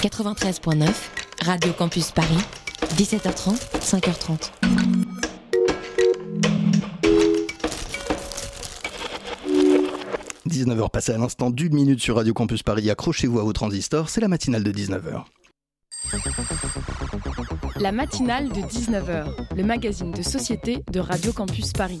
93.9, Radio Campus Paris, 17h30, 5h30. « 19h passé à l'instant d'une minute sur Radio Campus Paris. Accrochez-vous à vos transistors, c'est la matinale de 19h. La matinale de 19h, le magazine de société de Radio Campus Paris.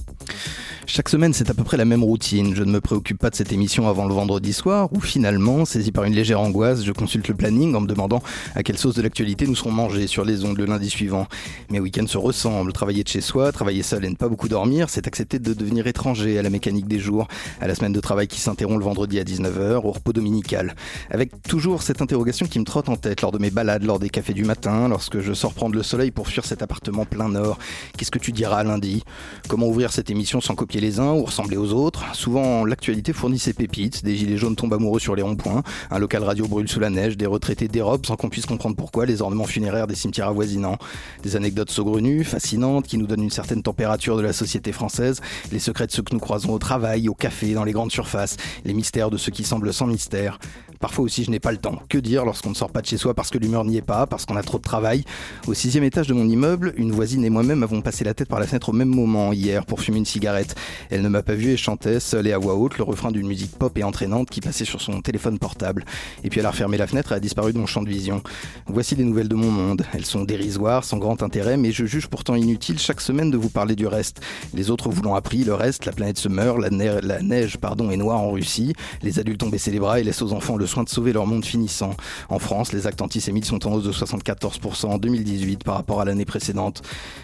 Chaque semaine, c'est à peu près la même routine. Je ne me préoccupe pas de cette émission avant le vendredi soir, où finalement, saisi par une légère angoisse, je consulte le planning en me demandant à quelle sauce de l'actualité nous serons mangés sur les ondes le lundi suivant. Mes week-ends se ressemblent. Travailler de chez soi, travailler seul et ne pas beaucoup dormir, c'est accepter de devenir étranger à la mécanique des jours, à la semaine de travail qui s'interrompt le vendredi à 19h, au repos dominical. Avec toujours cette interrogation qui me trotte en tête lors de mes balades, lors des cafés du matin, lorsque je sors prendre le soleil pour fuir cet appartement plein nord. Qu'est-ce que tu diras lundi? Comment ouvrir cette émission sans copier les uns ou ressembler aux autres. Souvent, l'actualité fournit ses pépites. Des gilets jaunes tombent amoureux sur les ronds-points. Un local radio brûle sous la neige. Des retraités dérobent sans qu'on puisse comprendre pourquoi les ornements funéraires des cimetières avoisinants. Des anecdotes saugrenues, fascinantes, qui nous donnent une certaine température de la société française. Les secrets de ceux que nous croisons au travail, au café, dans les grandes surfaces. Les mystères de ceux qui semblent sans mystère. Parfois aussi, je n'ai pas le temps. Que dire lorsqu'on ne sort pas de chez soi parce que l'humeur n'y est pas, parce qu'on a trop de travail Au sixième étage de mon immeuble, une voisine et moi-même avons passé la tête par la fenêtre au même moment hier pour fumer une cigarette. Elle ne m'a pas vu et chantait seule et à voix haute le refrain d'une musique pop et entraînante qui passait sur son téléphone portable. Et puis elle a refermé la fenêtre et a disparu de mon champ de vision. Voici les nouvelles de mon monde. Elles sont dérisoires, sans grand intérêt, mais je juge pourtant inutile chaque semaine de vous parler du reste. Les autres vous l'ont appris, le reste, la planète se meurt, la, neige, pardon, est noire en Russie, les adultes ont baissé les bras et laissent aux enfants le soin de sauver leur monde finissant. En France, les actes antisémites sont en hausse de 74% en 2018 par rapport à l'année précédente.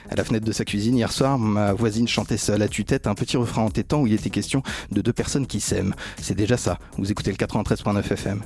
À la fenêtre de sa cuisine, hier soir, ma voisine chantait seule à tue-tête un petit refrain entêtant où il était question de deux personnes qui s'aiment. C'est déjà ça. Vous écoutez le 93.9 FM.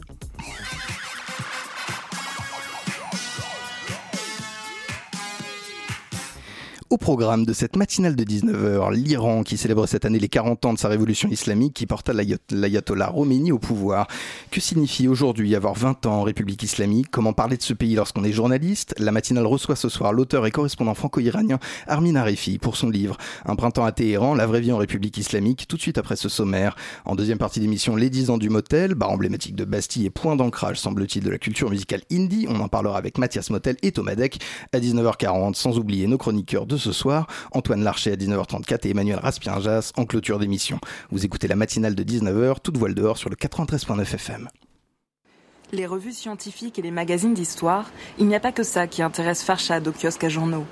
Au programme de cette matinale de 19h, l'Iran qui célèbre cette année les 40 ans de sa révolution islamique qui porta l'ayatollah Khomeini au pouvoir. Que signifie aujourd'hui avoir 20 ans en République islamique? Comment parler de ce pays lorsqu'on est journaliste? La matinale reçoit ce soir l'auteur et correspondant franco-iranien Armin Arifi pour son livre Un printemps à Téhéran, la vraie vie en République islamique, tout de suite après ce sommaire. En deuxième partie d'émission, les 10 ans du motel, bar emblématique de Bastille et point d'ancrage semble-t-il de la culture musicale indie. On en parlera avec Mathias Motel et Thomas à 19h40, sans oublier nos chroniqueurs de ce soir, Antoine Larcher à 19h34 et Emmanuel Raspienjas en clôture d'émission. Vous écoutez la matinale de 19h, toute voile dehors sur le 93.9 FM. Les revues scientifiques et les magazines d'histoire, il n'y a pas que ça qui intéresse Farshad au kiosque à journaux.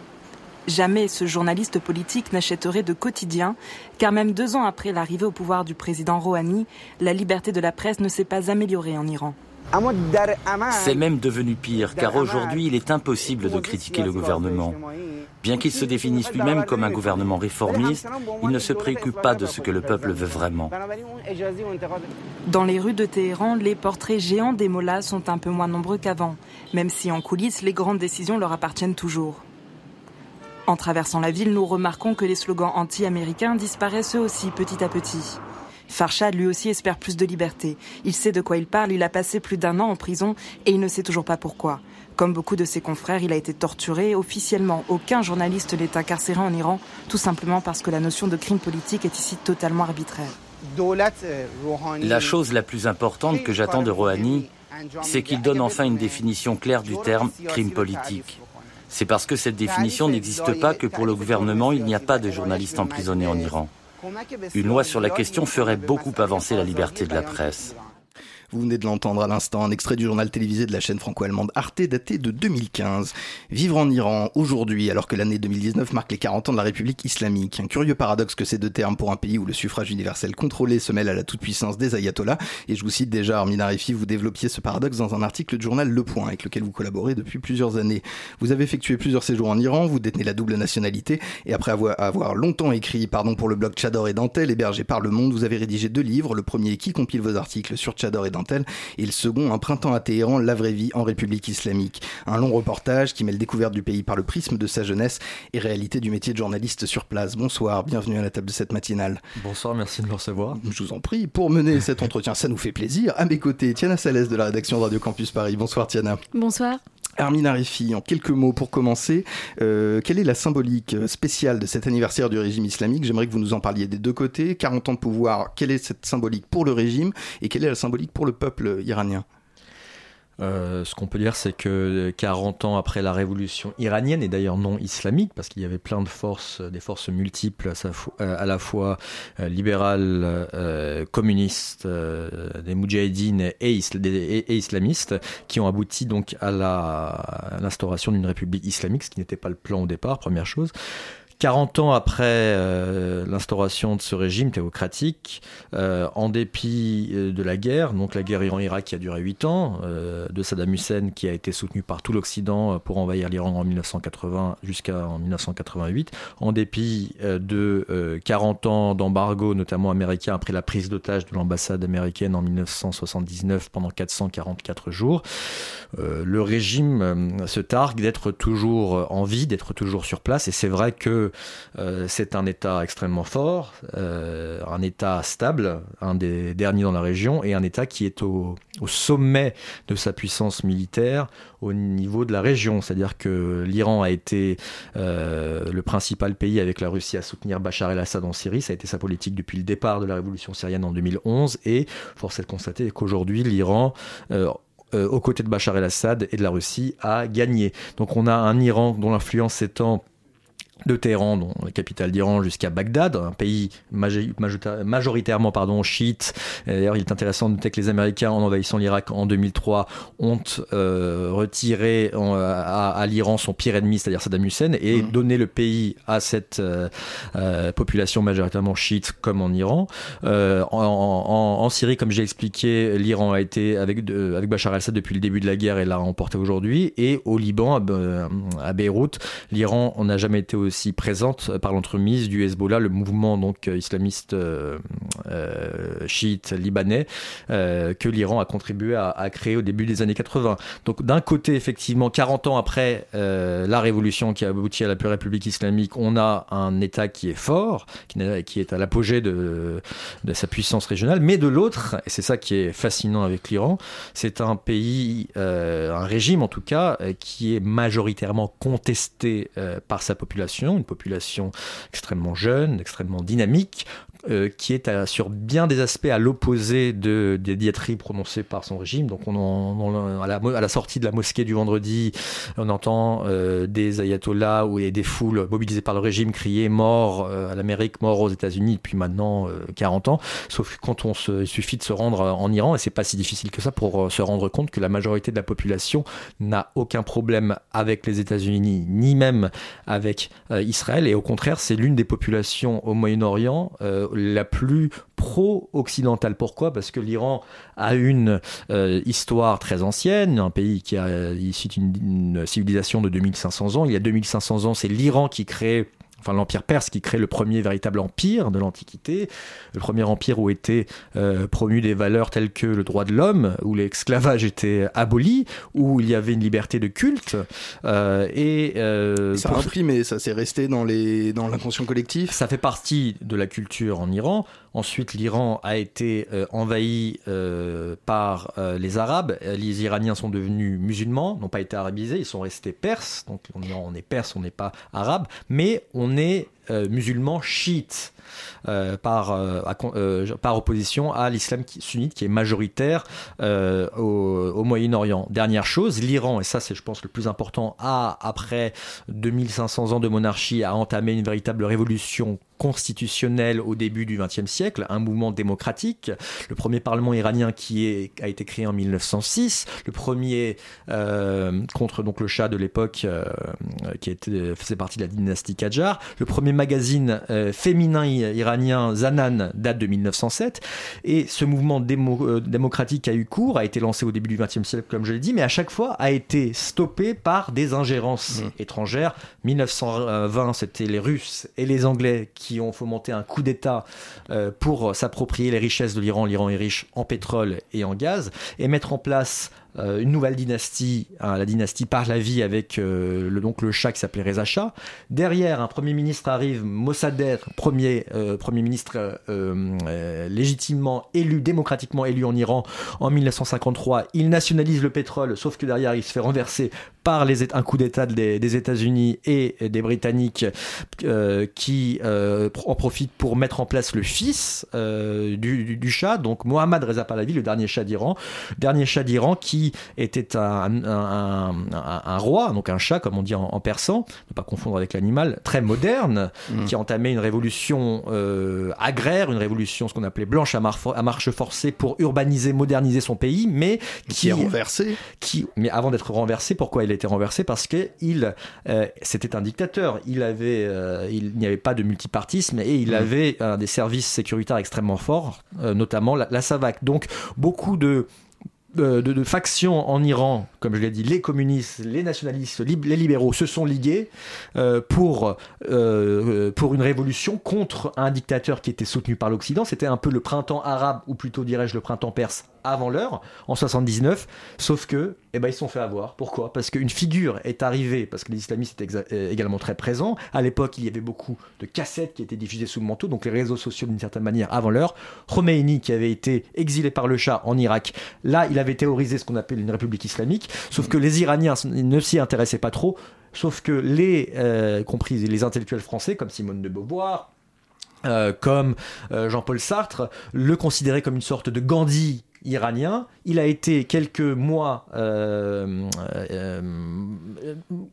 Jamais ce journaliste politique n'achèterait de quotidien, car même deux ans après l'arrivée au pouvoir du président Rouhani, la liberté de la presse ne s'est pas améliorée en Iran. C'est même devenu pire, car aujourd'hui il est impossible de critiquer le gouvernement. Bien qu'il se définisse lui-même comme un gouvernement réformiste, il ne se préoccupe pas de ce que le peuple veut vraiment. Dans les rues de Téhéran, les portraits géants des mollahs sont un peu moins nombreux qu'avant, même si en coulisses, les grandes décisions leur appartiennent toujours. En traversant la ville, nous remarquons que les slogans anti-américains disparaissent eux aussi petit à petit. Farshad lui aussi espère plus de liberté. Il sait de quoi il parle, il a passé plus d'un an en prison et il ne sait toujours pas pourquoi. Comme beaucoup de ses confrères, il a été torturé. Officiellement, aucun journaliste n'est incarcéré en Iran, tout simplement parce que la notion de crime politique est ici totalement arbitraire. La chose la plus importante que j'attends de Rouhani, c'est qu'il donne enfin une définition claire du terme crime politique. C'est parce que cette définition n'existe pas que pour le gouvernement, il n'y a pas de journalistes emprisonnés en Iran. Une loi sur la question ferait beaucoup avancer la liberté de la presse. Vous venez de l'entendre à l'instant, un extrait du journal télévisé de la chaîne franco-allemande Arte daté de 2015. Vivre en Iran aujourd'hui, alors que l'année 2019 marque les 40 ans de la République islamique. Un curieux paradoxe que ces deux termes pour un pays où le suffrage universel contrôlé se mêle à la toute-puissance des ayatollahs. Et je vous cite déjà, Armin Arifi, vous développiez ce paradoxe dans un article du journal Le Point, avec lequel vous collaborez depuis plusieurs années. Vous avez effectué plusieurs séjours en Iran, vous détenez la double nationalité, et après avoir, longtemps écrit, pardon pour le blog Chador et Dantel, hébergé par Le Monde, vous avez rédigé deux livres. Le premier qui compile vos articles sur Chador et Dantel occidentale, et le second, Un printemps à Téhéran, la vraie vie en République islamique. Un long reportage qui mêle découverte du pays par le prisme de sa jeunesse et réalité du métier de journaliste sur place. Bonsoir, bienvenue à la table de cette matinale. Bonsoir, merci de me recevoir. Je vous en prie, pour mener cet entretien, ça nous fait plaisir. À mes côtés, Tiana Salès de la rédaction de Radio Campus Paris. Bonsoir Tiana. Bonsoir. Armin Arifi, en quelques mots pour commencer, euh, quelle est la symbolique spéciale de cet anniversaire du régime islamique? J'aimerais que vous nous en parliez des deux côtés. 40 ans de pouvoir, quelle est cette symbolique pour le régime? Et quelle est la symbolique pour le peuple iranien? Euh, ce qu'on peut dire, c'est que 40 ans après la révolution iranienne, et d'ailleurs non islamique, parce qu'il y avait plein de forces, des forces multiples, à, la fois euh, libérales, euh, communistes, des moudjahidines et, islamistes, qui ont abouti donc à l'instauration d'une république islamique, ce qui n'était pas le plan au départ, première chose. 40 ans après euh, l'instauration de ce régime théocratique, euh, en dépit euh, de la guerre, donc la guerre Iran-Irak qui a duré 8 ans, de Saddam Hussein qui a été soutenu par tout l'Occident pour envahir l'Iran en 1980 jusqu'à 1988, en dépit de 40 ans d'embargo, notamment américain, après la prise d'otage de l'ambassade américaine en 1979 pendant 444 jours, le régime se targue d'être toujours en vie, d'être toujours sur place, et c'est vrai que euh, c'est un État extrêmement fort, euh, un État stable, un des derniers dans la région, et un État qui est au, sommet de sa puissance militaire au niveau de la région. C'est-à-dire que l'Iran a été euh, le principal pays avec la Russie à soutenir Bachar el-Assad en Syrie. Ça a été sa politique depuis le départ de la révolution syrienne en 2011. Et force est de constater qu'aujourd'hui, l'Iran aux côtés de Bachar el-Assad et de la Russie, a gagné. Donc on a un Iran dont l'influence s'étend de Téhéran, dont la capitale d'Iran, jusqu'à Bagdad, un pays majoritairement pardon, chiite. D'ailleurs, il est intéressant de noter que les Américains, en envahissant l'Irak en 2003, ont euh, retiré à, l'Iran son pire ennemi, c'est-à-dire Saddam Hussein, et mmh. donné le pays à cette euh, euh, population majoritairement chiite, comme en Iran. En, Syrie, comme j'ai expliqué, l'Iran a été avec, avec Bachar el-Assad depuis le début de la guerre et l'a remporté aujourd'hui. Et au Liban, à, à Beyrouth, l'Iran n'a jamais été aussi présente par l'entremise du Hezbollah, le mouvement donc euh, islamiste euh, euh, chiite libanais que l'Iran a contribué à, créer au début des années 80. Donc d'un côté, effectivement, 40 ans après la révolution qui a abouti à la République islamique, on a un État qui est fort, qui, est à l'apogée de, de, sa puissance régionale, mais de l'autre, et c'est ça qui est fascinant avec l'Iran, c'est un pays, un régime en tout cas, qui est majoritairement contesté par sa population une population extrêmement jeune, extrêmement dynamique, euh, qui est sur bien des aspects à l'opposé de, des diatribes prononcées par son régime. Donc, on, à, la, sortie de la mosquée du vendredi, on entend euh, des ayatollahs ou des foules mobilisées par le régime crier mort euh, à l'Amérique, mort aux États-Unis depuis maintenant 40 ans. Sauf que quand on il suffit de se rendre en Iran, et c'est pas si difficile que ça pour se rendre compte que la majorité de la population n'a aucun problème avec les États-Unis, ni même avec Israël. Et au contraire, c'est l'une des populations au Moyen-Orient la plus pro-occidentale. Pourquoi? Parce que l'Iran a une euh, histoire très ancienne, un pays qui a issu d'une civilisation de 2500 ans. Il y a 2500 ans, c'est l'Iran qui crée enfin l'empire perse qui crée le premier véritable empire de l'Antiquité, le premier empire où étaient euh, promues des valeurs telles que le droit de l'homme, où l'esclavage était aboli, où il y avait une liberté de culte. Euh, et euh, ça a imprimé, mais ça s'est resté dans les dans l'inconscient collectif. Ça fait partie de la culture en Iran. Ensuite, l'Iran a été envahi par les Arabes. Les Iraniens sont devenus musulmans, n'ont pas été arabisés, ils sont restés perses. Donc on est perse, on n'est pas arabe, mais on est musulman chiite. Euh, par, euh, euh, par opposition à l'islam sunnite qui est majoritaire au, Moyen-Orient. Dernière chose, l'Iran, et ça c'est je pense le plus important, a, après 2500 ans de monarchie, a entamé une véritable révolution constitutionnelle au début du XXe siècle, un mouvement démocratique. Le premier parlement iranien qui est, a été créé en 1906, le premier contre donc le Shah de l'époque qui était, faisait partie de la dynastie Qajar, le premier magazine féminin iranien Zanan date de 1907. Et ce mouvement démocratique a eu cours, a été lancé au début du XXe siècle, comme je l'ai dit, mais à chaque fois a été stoppé par des ingérences mmh. étrangères. 1920, c'était les Russes et les Anglais qui ont fomenté un coup d'État pour s'approprier les richesses de l'Iran. L'Iran est riche en pétrole et en gaz, et mettre en place euh, une nouvelle dynastie, hein, la dynastie Pahlavi avec euh, le, donc le Shah qui s'appelait Reza Shah. Derrière, un premier ministre arrive, Mossadegh, premier, euh, premier ministre légitimement élu, démocratiquement élu en Iran en 1953. Il nationalise le pétrole, sauf que derrière, il se fait renverser par les, un coup d'État des, États-Unis et des Britanniques qui en profitent pour mettre en place le fils du, du, Shah, donc Mohammad Reza Pahlavi, le dernier Shah d'Iran, dernier Shah d'Iran qui était un, un, roi, donc un chat, comme on dit en, persan, ne pas confondre avec l'animal, très moderne, mm. qui a entamé une révolution euh, agraire, une révolution, ce qu'on appelait blanche à, marche forcée, pour urbaniser, moderniser son pays, mais qui, est renversé. Qui, mais avant d'être renversé, pourquoi il a été renversé? Parce que il, euh, c'était un dictateur. Il avait, euh, il n'y avait pas de multipartisme et il mm. avait des services sécuritaires extrêmement forts, notamment la, la SAVAK. Donc beaucoup de de, factions en Iran, comme je l'ai dit, les communistes, les nationalistes, les libéraux se sont ligués euh, pour, euh, pour une révolution contre un dictateur qui était soutenu par l'Occident. C'était un peu le printemps arabe, ou plutôt dirais-je le printemps perse avant l'heure, en 79, sauf que, eh ben, ils se sont fait avoir. Pourquoi? Parce qu'une figure est arrivée, parce que les islamistes étaient euh, également très présents. À l'époque, il y avait beaucoup de cassettes qui étaient diffusées sous le manteau, donc les réseaux sociaux d'une certaine manière avant l'heure. Khomeini, qui avait été exilé par le Shah en Irak, là, il avait théorisé ce qu'on appelle une république islamique, sauf que les Iraniens ne s'y intéressaient pas trop, sauf que les, euh, compris les intellectuels français, comme Simone de Beauvoir, euh, comme Jean-Paul Sartre, le considéraient comme une sorte de Gandhi iranien. Il a été quelques mois euh, euh,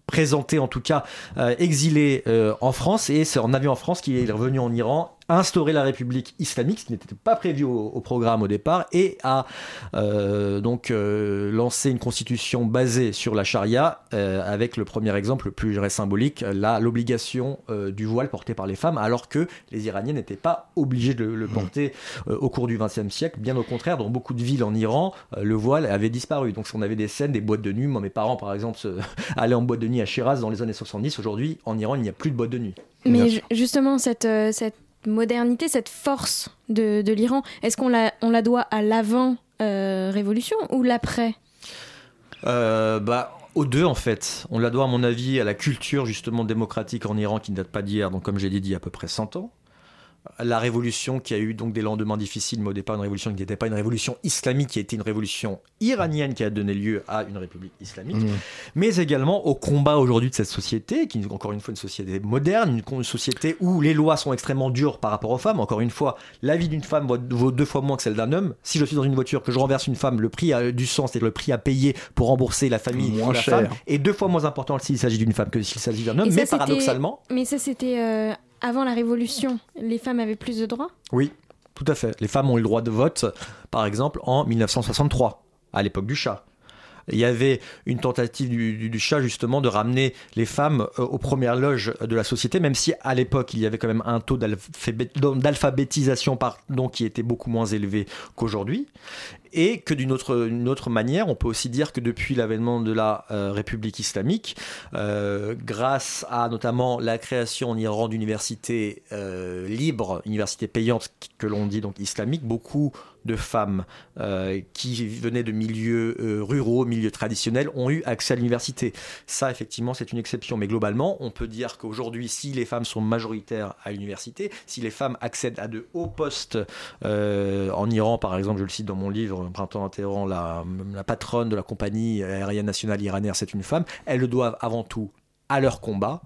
présenté, en tout cas euh, exilé en France, et c'est en avion en France qu'il est revenu en Iran instaurer la République islamique, ce qui n'était pas prévu au, programme au départ, et a euh, donc euh, lancé une constitution basée sur la charia, euh, avec le premier exemple le plus symbolique, l'obligation du voile porté par les femmes, alors que les Iraniens n'étaient pas obligés de le, porter au cours du XXe siècle. Bien au contraire, dans beaucoup de villes en Iran, le voile avait disparu. Donc on avait des scènes, des boîtes de nuit. Moi, mes parents, par exemple, allaient en boîte de nuit à Shiraz dans les années 70. Aujourd'hui, en Iran, il n'y a plus de boîte de nuit. Mais justement, cette, cette modernité, cette force de, l'Iran, est-ce qu'on la, doit à l'avant-révolution euh, ou l'après? Euh, bah, aux deux en fait. On la doit à mon avis à la culture justement démocratique en Iran qui ne date pas d'hier, donc comme j'ai dit, il y a à peu près 100 ans la révolution qui a eu donc des lendemains difficiles, mais au départ une révolution qui n'était pas une révolution islamique, qui a été une révolution iranienne qui a donné lieu à une république islamique, mmh. mais également au combat aujourd'hui de cette société, qui est encore une fois une société moderne, une, société où les lois sont extrêmement dures par rapport aux femmes. Encore une fois, la vie d'une femme vaut, deux fois moins que celle d'un homme. Si je suis dans une voiture, que je renverse une femme, le prix du sang, c'est le prix à payer pour rembourser la famille moins la cher. femme, est deux fois moins important s'il s'agit d'une femme que s'il s'agit d'un homme. mais paradoxalement. Mais ça, c'était euh, avant la Révolution, les femmes avaient plus de droits? Oui, tout à fait. Les femmes ont eu le droit de vote, par exemple, en 1963, à l'époque du chat. Il y avait une tentative du, chat justement de ramener les femmes euh, aux premières loges de la société, même si à l'époque il y avait quand même un taux d'alphabétisation qui était beaucoup moins élevé qu'aujourd'hui. Et que d'une autre, manière, on peut aussi dire que depuis l'avènement de la euh, République islamique, euh, grâce à notamment la création en Iran d'universités libres, universités payantes que l'on dit donc islamiques, beaucoup de femmes qui venaient de milieux ruraux, milieux traditionnels, ont eu accès à l'université. Ça, effectivement, c'est une exception. Mais globalement, on peut dire qu'aujourd'hui, si les femmes sont majoritaires à l'université, si les femmes accèdent à de hauts postes en Iran, par exemple, je le cite dans mon livre, Printemps interrompt, la, la patronne de la compagnie aérienne nationale iranienne, c'est une femme, elles le doivent avant tout à leur combat,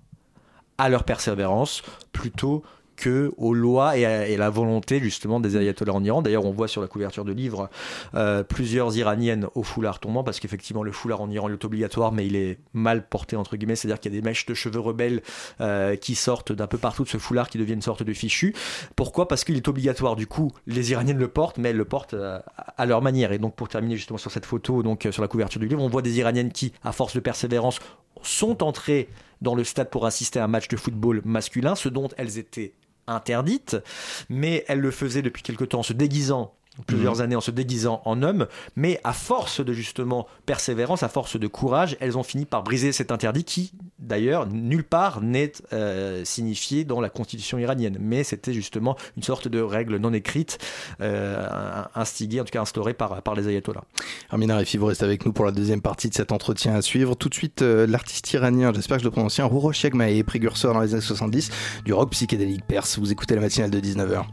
à leur persévérance, plutôt que aux lois et à, la volonté justement des ayatollahs en Iran. D'ailleurs, on voit sur la couverture de livre euh, plusieurs iraniennes au foulard tombant parce qu'effectivement le foulard en Iran est obligatoire, mais il est mal porté entre guillemets, c'est-à-dire qu'il y a des mèches de cheveux rebelles euh, qui sortent d'un peu partout de ce foulard qui devient une sorte de fichu. Pourquoi? Parce qu'il est obligatoire. Du coup, les iraniennes le portent, mais elles le portent euh, à leur manière. Et donc, pour terminer justement sur cette photo, donc sur la couverture du livre, on voit des iraniennes qui, à force de persévérance, sont entrées dans le stade pour assister à un match de football masculin, ce dont elles étaient interdites, mais elles le faisaient depuis quelque temps en se déguisant plusieurs mhm. années en se déguisant en homme, mais à force de justement persévérance, à force de courage, elles ont fini par briser cet interdit qui, d'ailleurs, nulle part n'est euh, signifié dans la constitution iranienne, mais c'était justement une sorte de règle non écrite euh, instigée, en tout cas instaurée par, par les ayatollahs. Armina Refi, vous restez avec nous pour la deuxième partie de cet entretien à suivre. Tout de suite, euh, l'artiste iranien, j'espère que je le prononce bien, Rourosh Yagmae, précurseur dans les années 70 du rock psychédélique perse. Vous écoutez la matinale de 19h.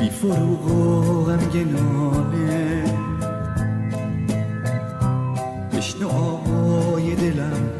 بی فروغ و غمگنانه بشنو آبای دلم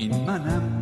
in Manam.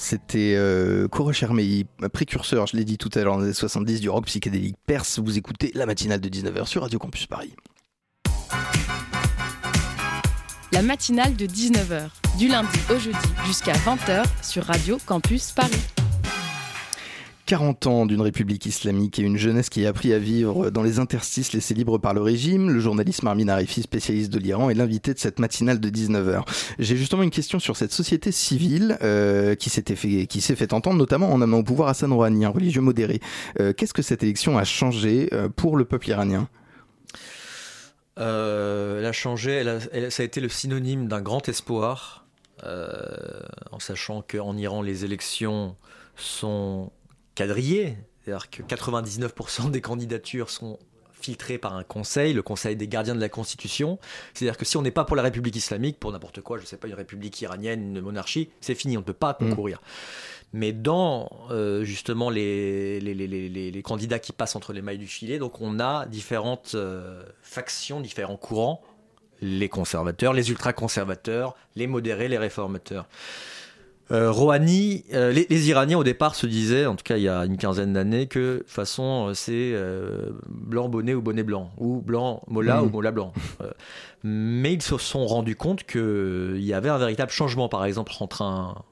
C'était euh, précurseur, je l'ai dit tout à l'heure, les années 70 du rock psychédélique perse. Vous écoutez la matinale de 19h sur Radio Campus Paris. La matinale de 19h, du lundi au jeudi jusqu'à 20h sur Radio Campus Paris. 40 ans d'une république islamique et une jeunesse qui a appris à vivre dans les interstices laissés libres par le régime, le journaliste Marmin Arifi, spécialiste de l'Iran, est l'invité de cette matinale de 19h. J'ai justement une question sur cette société civile euh, qui s'est fait, entendre, notamment en amenant au pouvoir Hassan Rouhani, un religieux modéré. Euh, qu'est-ce que cette élection a changé euh, pour le peuple iranien? Elle a changé, ça a été le synonyme d'un grand espoir, en sachant qu'en Iran, les élections sont quadrillé, c'est-à-dire que 99% des candidatures sont filtrées par un conseil, le conseil des gardiens de la Constitution. C'est-à-dire que si on n'est pas pour la République islamique, pour n'importe quoi, je ne sais pas, une république iranienne, une monarchie, c'est fini, on ne peut pas mm. concourir. Mais dans euh, justement les les, les, les, les, candidats qui passent entre les mailles du filet, donc on a différentes euh, factions, différents courants, les conservateurs, les ultra-conservateurs, les modérés, les réformateurs. Euh, Rouhani, euh, les, Iraniens au départ se disaient, en tout cas il y a une quinzaine d'années, que de toute façon euh, c'est blanc bonnet ou bonnet blanc, ou blanc mola ou mm. mola blanc. mais ils se sont rendus compte qu'il y avait un véritable changement, par exemple, entre un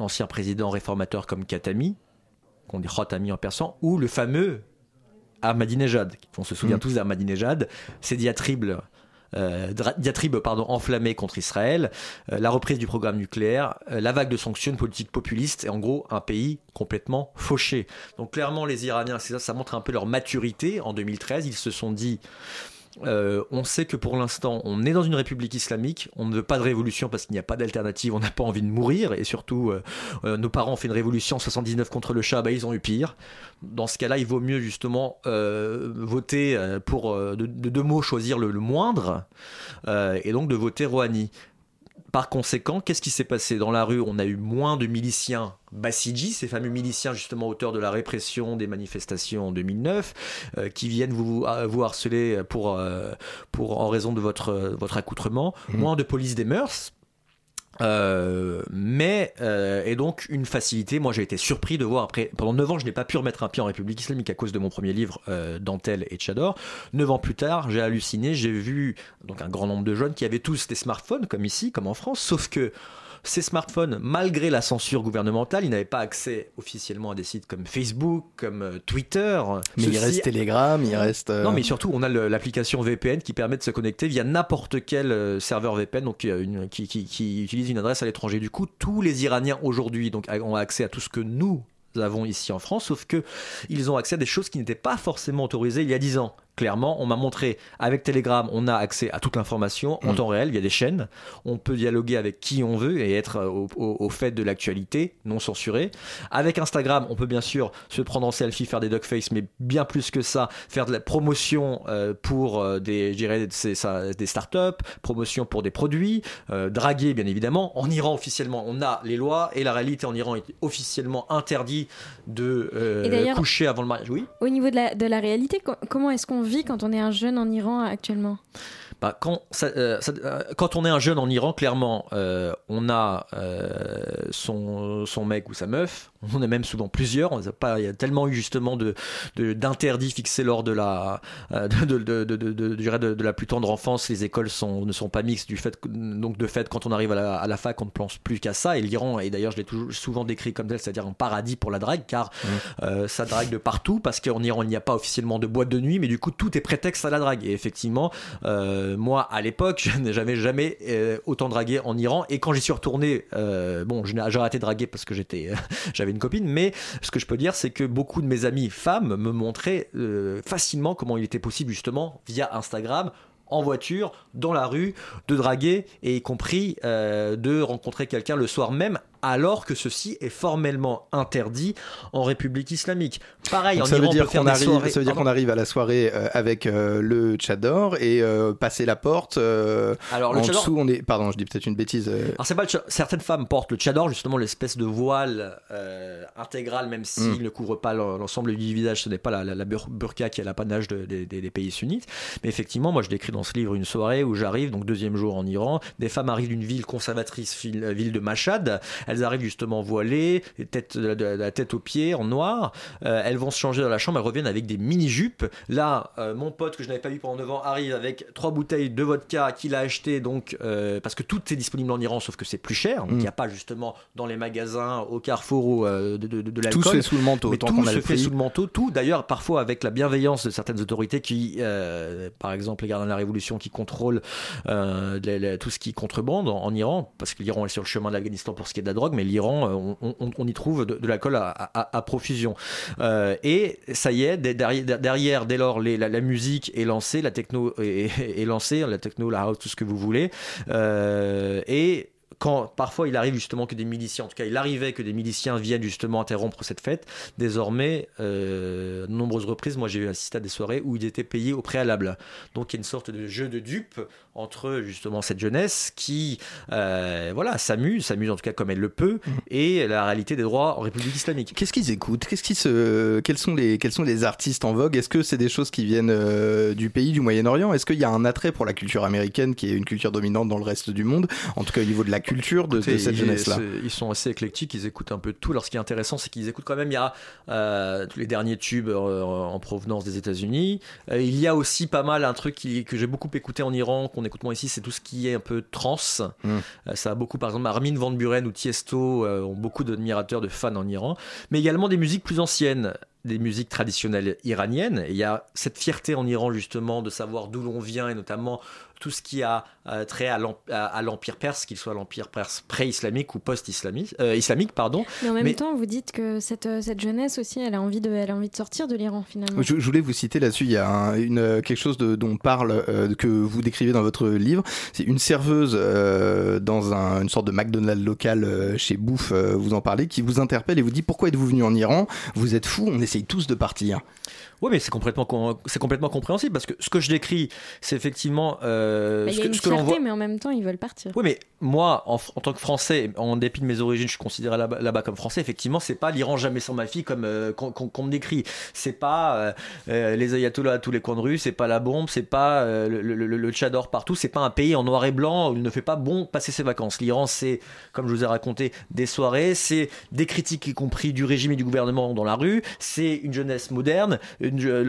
ancien président réformateur comme Khatami, qu'on dit Khatami en persan, ou le fameux Ahmadinejad. On se souvient mm. tous d'Ahmadinejad, ses diatribes diatribe pardon, enflammée contre Israël, euh, la reprise du programme nucléaire, euh, la vague de sanctions, une politique populiste et en gros un pays complètement fauché. Donc clairement les Iraniens, ça, ça montre un peu leur maturité. En 2013, ils se sont dit euh, on sait que pour l'instant, on est dans une république islamique, on ne veut pas de révolution parce qu'il n'y a pas d'alternative, on n'a pas envie de mourir, et surtout, euh, euh, nos parents ont fait une révolution en 79 contre le Shah, bah, ils ont eu pire. Dans ce cas-là, il vaut mieux justement voter pour de, deux mots choisir le, le moindre, et donc de voter Rouhani. Par conséquent, qu'est-ce qui s'est passé Dans la rue, on a eu moins de miliciens Basiji, ces fameux miliciens justement auteurs de la répression des manifestations en 2009, euh, qui viennent vous, vous harceler pour, euh, pour, en raison de votre, votre accoutrement. Mmh. Moins de police des mœurs, euh, mais euh, et donc une facilité. Moi, j'ai été surpris de voir après pendant 9 ans, je n'ai pas pu remettre un pied en République islamique à cause de mon premier livre euh, Dentelle et Tchador. 9 ans plus tard, j'ai halluciné, j'ai vu donc un grand nombre de jeunes qui avaient tous des smartphones comme ici, comme en France, sauf que ces smartphones, malgré la censure gouvernementale, ils n'avaient pas accès officiellement à des sites comme Facebook, comme euh, Twitter. Mais il reste Telegram, il reste. Non, mais surtout, on a l'application VPN qui permet de se connecter via n'importe quel euh, serveur VPN, donc une, qui, qui, utilise une adresse à l'étranger. Du coup, tous les Iraniens aujourd'hui donc ont accès à tout ce que nous avons ici en France, sauf que ils ont accès à des choses qui n'étaient pas forcément autorisées il y a 10 ans clairement. On m'a montré, avec Telegram, on a accès à toute l'information en mm. temps réel, il y a des chaînes. On peut dialoguer avec qui on veut et être euh, au, fait de l'actualité, non censurée. Avec Instagram, on peut bien sûr se prendre en selfie, faire des face mais bien plus que ça, faire de la promotion euh, pour euh, des, je dirais, des startups, promotion pour des produits, draguer, bien évidemment. En Iran, officiellement, on a les lois et la réalité en Iran est officiellement interdit de coucher avant le mariage. Oui? Au niveau de la, de la réalité, comment est-ce qu'on vit quand on est un jeune en Iran actuellement? Bah, quand, euh, euh, quand on est un jeune en Iran, clairement, euh, on a son, son mec ou sa meuf, on est même souvent plusieurs. On a pas, il y a tellement eu justement de, d'interdits fixés lors de la, de, de, de, de, la plus tendre enfance. Les écoles sont, ne sont pas mixtes du fait, donc de fait, quand on arrive à la, fac, on ne pense plus qu'à ça. Et l'Iran, et d'ailleurs, je l'ai souvent décrit comme tel, c'est-à-dire un paradis pour la drague, car mmh. ça drague de partout, parce qu'en Iran, il n'y a pas officiellement de boîte de nuit, mais du coup, tout est prétexte à la drague. Et effectivement, moi, à l'époque, je n'ai jamais, euh, autant dragué en Iran. Et quand j'y suis retourné, euh, bon, j'ai arrêté de draguer parce que j'avais une copine. Mais ce que je peux dire, c'est que beaucoup de mes amis femmes me montraient euh, facilement comment il était possible, justement, via Instagram, en voiture, dans la rue, de draguer et y compris de rencontrer quelqu'un le soir même alors que ceci est formellement interdit en République islamique. Pareil, en ça Iran, veut dire qu'on arrive, Ça veut dire qu'on arrive à la soirée euh, avec euh, le tchador et euh, passer la porte. alors le en dessous, on est. Pardon, je dis peut-être une bêtise. Alors c'est pas certaines femmes portent le tchador, justement l'espèce de voile intégral, même s'il hmm. ne couvre pas l'ensemble du visage. Ce n'est pas la, burqa qui est l'apanage des pays sunnites. Mais effectivement, moi je décris dans ce livre une soirée où j'arrive, donc deuxième jour en Iran, des femmes arrivent d'une ville conservatrice, ville de Mashhad. Elles arrivent justement voilées, tête, de, la tête aux pieds, en noir. Euh, elles vont se changer dans la chambre, elles reviennent avec des mini-jupes. Là, euh, mon pote que je n'avais pas vu pendant 9 ans arrive avec trois bouteilles de vodka qu'il a acheté, donc, euh, parce que tout est disponible en Iran, sauf que c'est plus cher. Donc il n'y a mm. pas justement dans les magasins, au carrefour ou de, de, de l'alcool. Tout se fait sous le manteau. Mais tout se fait sous le manteau. Tout, d'ailleurs, parfois avec la bienveillance de certaines autorités qui, par exemple, les gardiens de la Révolution qui contrôlent tout ce qui contrebande en, en Iran, parce que l'Iran est sur le chemin de l'Afghanistan pour ce qui est de la drogue mais l'Iran, euh, on, y trouve de, l'alcool à, profusion. Euh, et ça y est, derrière, dès lors la, musique est lancée, la techno est, lancée, la techno, la house, tout ce que vous voulez. Euh, et quand parfois il arrive justement que des miliciens, en tout cas il arrivait que des miliciens viennent justement interrompre cette fête, désormais, de nombreuses reprises, moi j'ai assisté à des soirées où il était payé au préalable. Donc il y a une sorte de jeu de dupe entre justement cette jeunesse qui euh, voilà s'amuse, s'amuse en tout cas comme elle le peut, mm. et la réalité des droits en République islamique. Qu'est-ce qu'ils écoutent? Qu'est-ce qui se quels sont les quels sont les artistes en vogue? Est-ce que c'est des choses qui viennent euh, du pays du Moyen-Orient? Est-ce qu'il y a un attrait pour la culture américaine qui est une culture dominante dans le reste du monde? En tout cas au niveau de la culture de, cette jeunesse-là. Ils sont assez éclectiques, ils écoutent un peu de tout. Alors ce qui est intéressant, c'est qu'ils écoutent quand même. Il y a euh, tous les derniers tubes en provenance des États-Unis. il y a aussi pas mal un truc qui, que j'ai beaucoup écouté en Iran qu'on écoute moi ici, c'est tout ce qui est un peu trans. Mm. Euh, ça a beaucoup, par exemple, Armin Van Buren ou Tiesto euh, ont beaucoup d'admirateurs, de fans en Iran, mais également des musiques plus anciennes des musiques traditionnelles iraniennes. il y a cette fierté en Iran justement de savoir d'où l'on vient et notamment tout ce qui a euh, trait à l'empire perse, qu'il soit l'empire perse pré-islamique ou post-islamique, euh, islamique, pardon. Mais en même temps, vous dites que cette, euh, cette jeunesse aussi, elle a envie de, elle a envie de sortir de l'Iran finalement. Je, voulais vous citer là-dessus, il y a une, quelque chose de, dont parle, que vous décrivez dans votre livre. C'est une serveuse dans un, une sorte de McDonald's local chez Bouffe, vous en parlez, qui vous interpelle et vous dit pourquoi êtes-vous venu en Iran? Vous êtes fou, on essaye tous de partir. Oui, mais c'est complètement, c'est complètement compréhensible parce que ce que je décris, c'est effectivement euh, ce, que, l'on voit. Mais en même temps, ils veulent partir. Oui, mais moi, en, tant que Français, en dépit de mes origines, je suis considéré là-bas, comme Français. Effectivement, c'est pas l'Iran jamais sans ma fille comme euh, qu'on me décrit. C'est pas euh, euh, les ayatollahs à tous les coins de rue. C'est pas la bombe. C'est pas le, le, le, tchador partout. C'est pas un pays en noir et blanc où il ne fait pas bon passer ses vacances. L'Iran, c'est, comme je vous ai raconté, des soirées. C'est des critiques, y compris du régime et du gouvernement dans la rue. C'est une jeunesse moderne,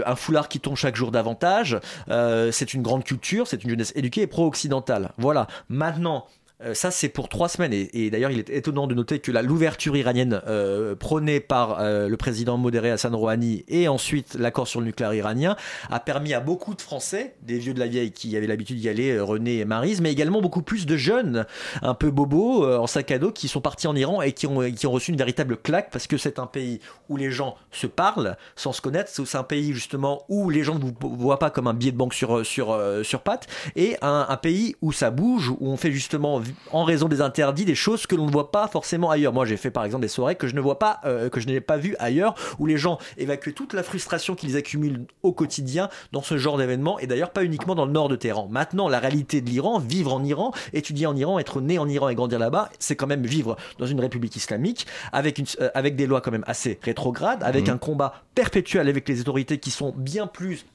un foulard qui tombe chaque jour davantage. c'est une grande culture. C'est une jeunesse éduquée et pro-occidentale. Voilà. Maintenant. Euh, ça, c'est pour trois semaines. Et, d'ailleurs, il est étonnant de noter que l'ouverture iranienne euh, prônée par euh, le président modéré Hassan Rouhani et ensuite l'accord sur le nucléaire iranien a permis à beaucoup de Français, des vieux de la vieille qui avaient l'habitude d'y aller, René et Marise, mais également beaucoup plus de jeunes, un peu bobos, en sac à dos, qui sont partis en Iran et qui ont, qui ont reçu une véritable claque parce que c'est un pays où les gens se parlent sans se connaître. C'est un pays justement où les gens ne vous voient pas comme un billet de banque sur, sur, sur pattes et un, un pays où ça bouge, où on fait justement en raison des interdits, des choses que l'on ne voit pas forcément ailleurs. Moi, j'ai fait par exemple des soirées que je ne vois pas, euh, que je n'ai pas vues ailleurs, où les gens évacuent toute la frustration qu'ils accumulent au quotidien dans ce genre d'événements, et d'ailleurs pas uniquement dans le nord de Téhéran. Maintenant, la réalité de l'Iran, vivre en Iran, étudier en Iran, être né en Iran et grandir là-bas, c'est quand même vivre dans une république islamique avec, une, euh, avec des lois quand même assez rétrogrades, avec mmh. un combat perpétuel avec les autorités qui sont bien plus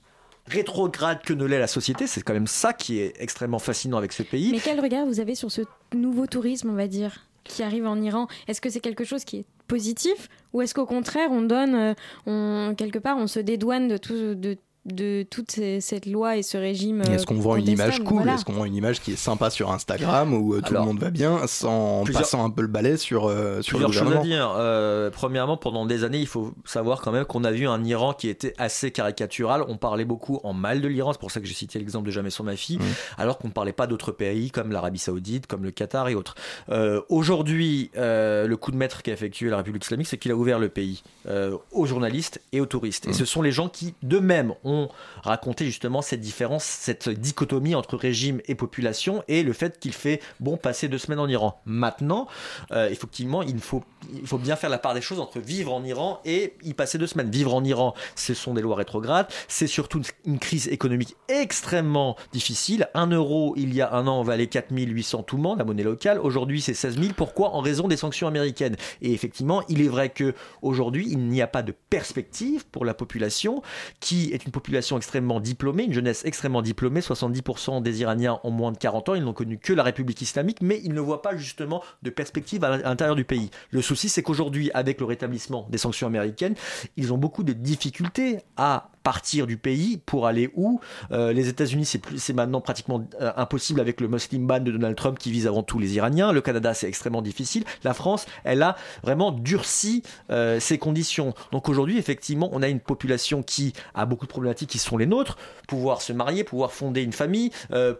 rétrograde que ne l'est la société. C'est quand même ça qui est extrêmement fascinant avec ce pays. Mais quel regard vous avez sur ce nouveau tourisme, on va dire, qui arrive en Iran? Est-ce que c'est quelque chose qui est positif? Ou est-ce qu'au contraire on donne, euh, quelque part, on se dédouane de tout, de de toute cette loi et ce régime. Est-ce qu'on voit une image cool Est-ce qu'on voit une image qui est sympa sur Instagram où euh, tout le monde va bien sans passant un peu le balai sur, euh, sur plusieurs choses à dire. Euh, premièrement, pendant des années, il faut savoir quand même qu'on a vu un Iran qui était assez caricatural. On parlait beaucoup en mal de l'Iran, c'est pour ça que j'ai cité l'exemple de Jamais sur ma fille, mmh. alors qu'on ne parlait pas d'autres pays comme l'Arabie Saoudite, comme le Qatar et autres. Aujourd'hui, le coup de maître qu'a effectué la République islamique, c'est qu'il a ouvert le pays aux journalistes et aux touristes. Et ce sont les gens qui, d'eux-mêmes, ont ont raconté justement cette différence, cette dichotomie entre régime et population et le fait qu'il fait bon passer deux semaines en Iran. Maintenant, euh, effectivement, il faut, bien faire la part des choses entre vivre en Iran et y passer deux semaines. Vivre en Iran, ce sont des lois rétrogrades, c'est surtout une, crise économique extrêmement difficile. Un euro, il y a un an, valait 4800 tout le monde, la monnaie locale. Aujourd'hui, c'est 16 000. Pourquoi? En raison des sanctions américaines. Et effectivement, il est vrai que aujourd'hui, il n'y a pas de perspective pour la population, qui est une population extrêmement diplômée, une jeunesse extrêmement diplômée. 70% des Iraniens ont moins de 40 ans, ils n'ont connu que la République islamique, mais ils ne voient pas justement de perspective à l'intérieur du pays. Le souci, c'est qu'aujourd'hui, avec le rétablissement des sanctions américaines, ils ont beaucoup de difficultés à partir du pays pour aller où? Euh, Les États-Unis, c'est, maintenant pratiquement euh, impossible avec le Muslim ban de Donald Trump qui vise avant tout les Iraniens. Le Canada, c'est extrêmement difficile. La France, elle a vraiment durci euh, ses conditions. Donc aujourd'hui, effectivement, on a une population qui a beaucoup de problématiques qui sont les nôtres. Pouvoir se marier, pouvoir fonder une famille,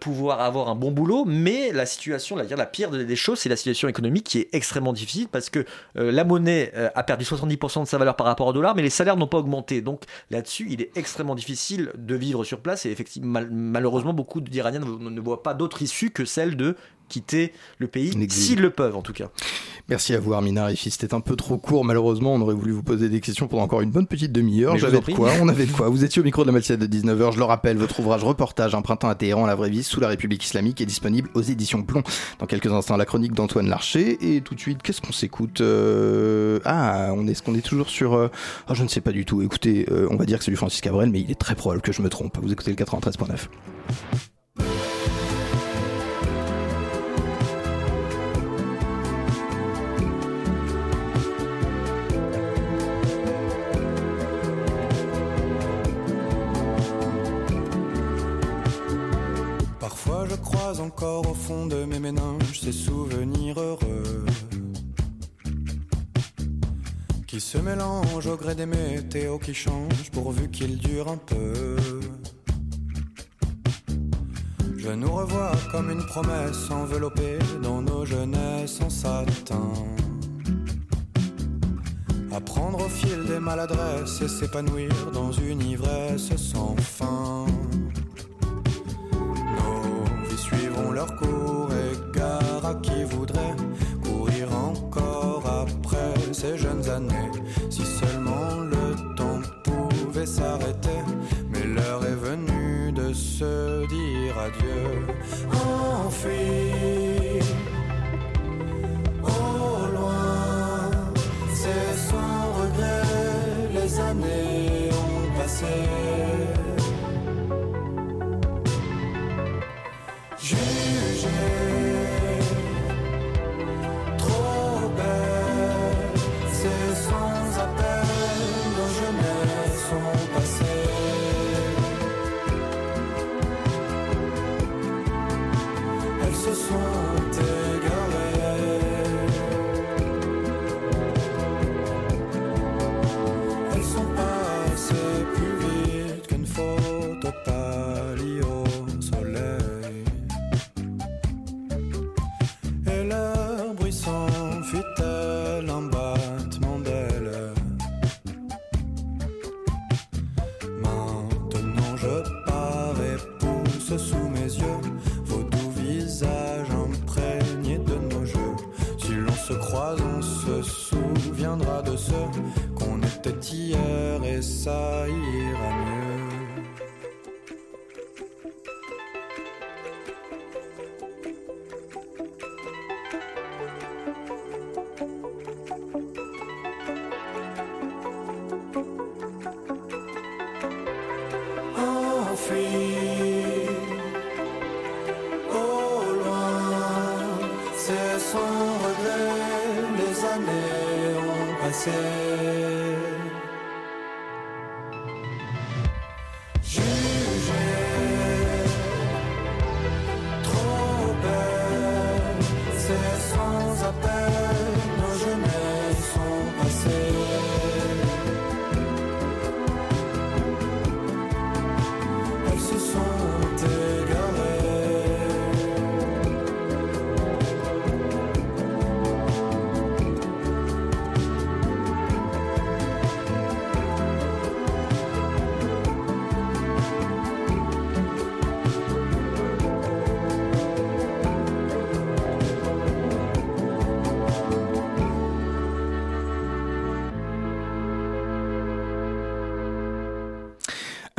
pouvoir avoir un bon boulot. Mais la situation, la, la pire des choses, c'est la situation économique qui est extrêmement difficile parce que la monnaie a perdu 70% de sa valeur par rapport au dollar, mais les salaires n'ont pas augmenté. Donc là-dessus, il est extrêmement difficile de vivre sur place et effectivement, malheureusement, beaucoup d'Iraniens ne, ne voient pas d'autre issue que celle de quitter le pays, s'ils le peuvent en tout cas. Merci à vous Armina Rifi, c'était un peu trop court malheureusement, on aurait voulu vous poser des questions pendant encore une bonne petite demi-heure, j'avais de quoi, on avait de quoi. Vous étiez au micro de la matinale de 19h, je le rappelle, votre ouvrage reportage Un printemps à Téhéran, la vraie vie sous la République islamique est disponible aux éditions Plomb. Dans quelques instants, la chronique d'Antoine Larcher et tout de suite, qu'est-ce qu'on s'écoute euh, Ah, on est ce qu'on est toujours sur euh, oh, je ne sais pas du tout. Écoutez, euh, on va dire que c'est du Francis Cabrel mais il est très probable que je me trompe. Vous écoutez le 93.9. au fond de mes méninges ces souvenirs heureux qui se mélangent au gré des météos qui changent pourvu qu'ils durent un peu. Je nous revois comme une promesse enveloppée dans nos jeunesses en satin. Apprendre au fil des maladresses et s'épanouir dans une ivresse sans fin. Leur cours gare à qui voudrait courir encore après ces jeunes années. Si seulement le temps pouvait s'arrêter, mais l'heure est venue de se dire adieu. Enfui. Au loin, c'est sans regret, les années ont passé.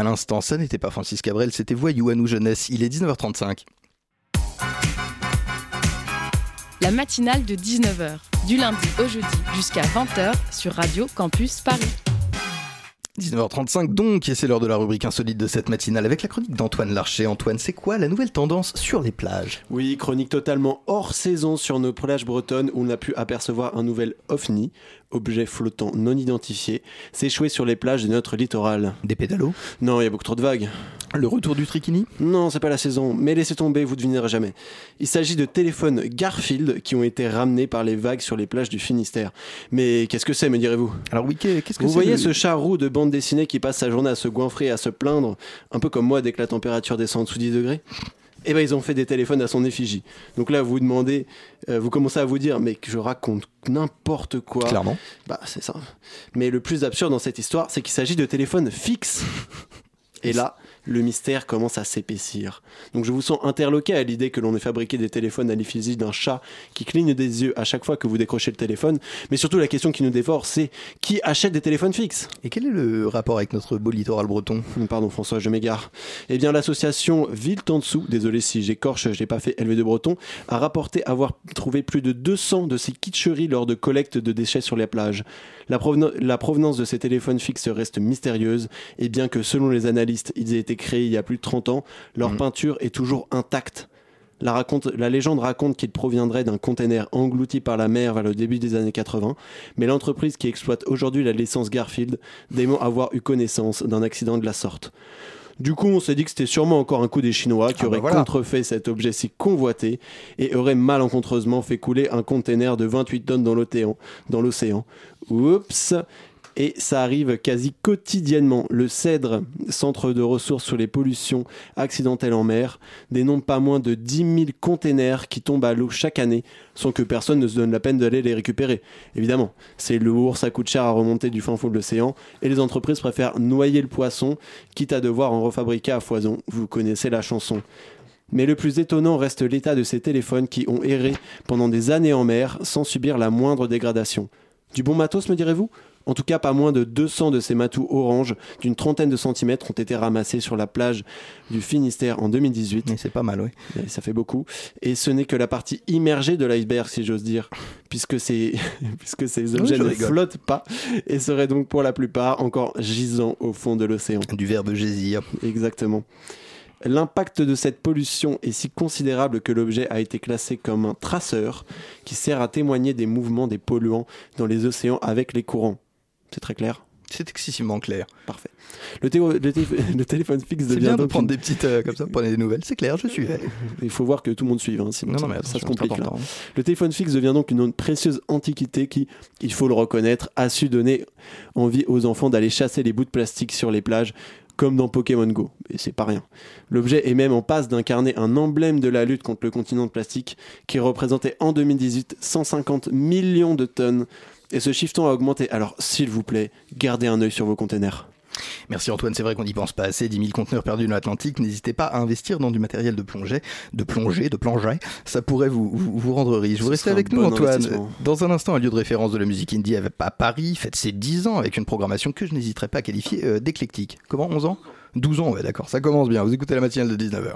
À l'instant, ça n'était pas Francis Cabrel, c'était Voyou à nous jeunesse. Il est 19h35. La matinale de 19h, du lundi au jeudi jusqu'à 20h sur Radio Campus Paris. 19h35 donc, et c'est l'heure de la rubrique insolite de cette matinale avec la chronique d'Antoine Larcher. Antoine, c'est quoi la nouvelle tendance sur les plages? Oui, chronique totalement hors saison sur nos plages bretonnes où on a pu apercevoir un nouvel ovni, objet flottant non identifié, s'échouer sur les plages de notre littoral. Des pédalos Non, il y a beaucoup trop de vagues. Le retour du trikini Non, c'est pas la saison, mais laissez tomber, vous devinerez jamais. Il s'agit de téléphones Garfield qui ont été ramenés par les vagues sur les plages du Finistère. Mais qu'est-ce que c'est, me direz-vous Alors oui, qu'est-ce que c'est Vous voyez ce chat roux de bande dessinée qui passe sa journée à se goinfrer et à se plaindre, un peu comme moi dès que la température descend en dessous 10 degrés? Eh ben ils ont fait des téléphones à son effigie. Donc là, vous vous demandez, euh, vous commencez à vous dire, mais que je raconte n'importe quoi. Clairement. Bah c'est ça. Mais le plus absurde dans cette histoire, c'est qu'il s'agit de téléphones fixes. Et là, le mystère commence à s'épaissir. Donc je vous sens interloqué à l'idée que l'on ait fabriqué des téléphones à l'effigie d'un chat qui cligne des yeux à chaque fois que vous décrochez le téléphone. Mais surtout la question qui nous dévore, c'est qui achète des téléphones fixes? Et quel est le rapport avec notre beau littoral breton? Pardon François, je m'égare. Eh bien l'association Ville dessous, désolé si j'écorche, je n'ai pas fait LV2 breton, a rapporté avoir trouvé plus de 200 de ces kitscheries lors de collecte de déchets sur les plages. La, la, provenance de ces téléphones fixes reste mystérieuse, et bien que selon les analystes, ils aient été créés il y a plus de 30 ans, leur mmh. peinture est toujours intacte. La, raconte, la légende raconte qu'ils proviendraient d'un container englouti par la mer vers le début des années 80, mais l'entreprise qui exploite aujourd'hui la licence Garfield dément avoir eu connaissance d'un accident de la sorte. Du coup, on s'est dit que c'était sûrement encore un coup des Chinois qui ah bah auraient contrefait cet objet si convoité et auraient malencontreusement fait couler un container de 28 tonnes dans l'océan. Oups et ça arrive quasi quotidiennement. Le CEDRE, Centre de ressources sur les pollutions accidentelles en mer, dénombre pas moins de 10 000 containers qui tombent à l'eau chaque année sans que personne ne se donne la peine d'aller les récupérer. Évidemment, c'est lourd, ça coûte cher à remonter du fin fond de l'océan et les entreprises préfèrent noyer le poisson quitte à devoir en refabriquer à foison. Vous connaissez la chanson. Mais le plus étonnant reste l'état de ces téléphones qui ont erré pendant des années en mer sans subir la moindre dégradation. Du bon matos, me direz-vous? En tout cas, pas moins de 200 de ces matous orange d'une trentaine de centimètres ont été ramassés sur la plage du Finistère en 2018. C'est pas mal, oui. ça fait beaucoup. Et ce n'est que la partie immergée de l'iceberg, si j'ose dire, puisque ces, puisque ces objets ne flottent pas et seraient donc pour la plupart encore gisants au fond de l'océan. Du verbe gésir. Exactement. L'impact de cette pollution est si considérable que l'objet a été classé comme un traceur qui sert à témoigner des mouvements des polluants dans les océans avec les courants. C'est très clair c'est excessivement clair. Parfait. Le, le, téléphone fixe devient. C'est bien de prendre des petites euh, comme ça, prendre des nouvelles. C'est clair, je suis. Il faut voir que tout le monde suive, hein, sinon non, mais ça, se complique. Le téléphone fixe devient donc une précieuse antiquité qui, il faut le reconnaître, a su donner envie aux enfants d'aller chasser les bouts de plastique sur les plages comme dans Pokémon Go. Et c'est pas rien. L'objet est même en passe d'incarner un emblème de la lutte contre le continent de plastique qui représentait en 2018 150 millions de tonnes et ce chiffre a augmenté. Alors, s'il vous plaît, gardez un œil sur vos containers. Merci Antoine, c'est vrai qu'on n'y pense pas assez. 10 000 conteneurs perdus dans l'Atlantique. N'hésitez pas à investir dans du matériel de plongée, de plongée, de plongée. Ça pourrait vous, vous, rendre riche. Vous restez avec nous Antoine. Dans un instant, un lieu de référence de la musique indie à Paris fête ses 10 ans avec une programmation que je n'hésiterai pas à qualifier euh, d'éclectique. Comment 11 ans? 12 ans, ouais d'accord, ça commence bien. Vous écoutez la matinale de 19h.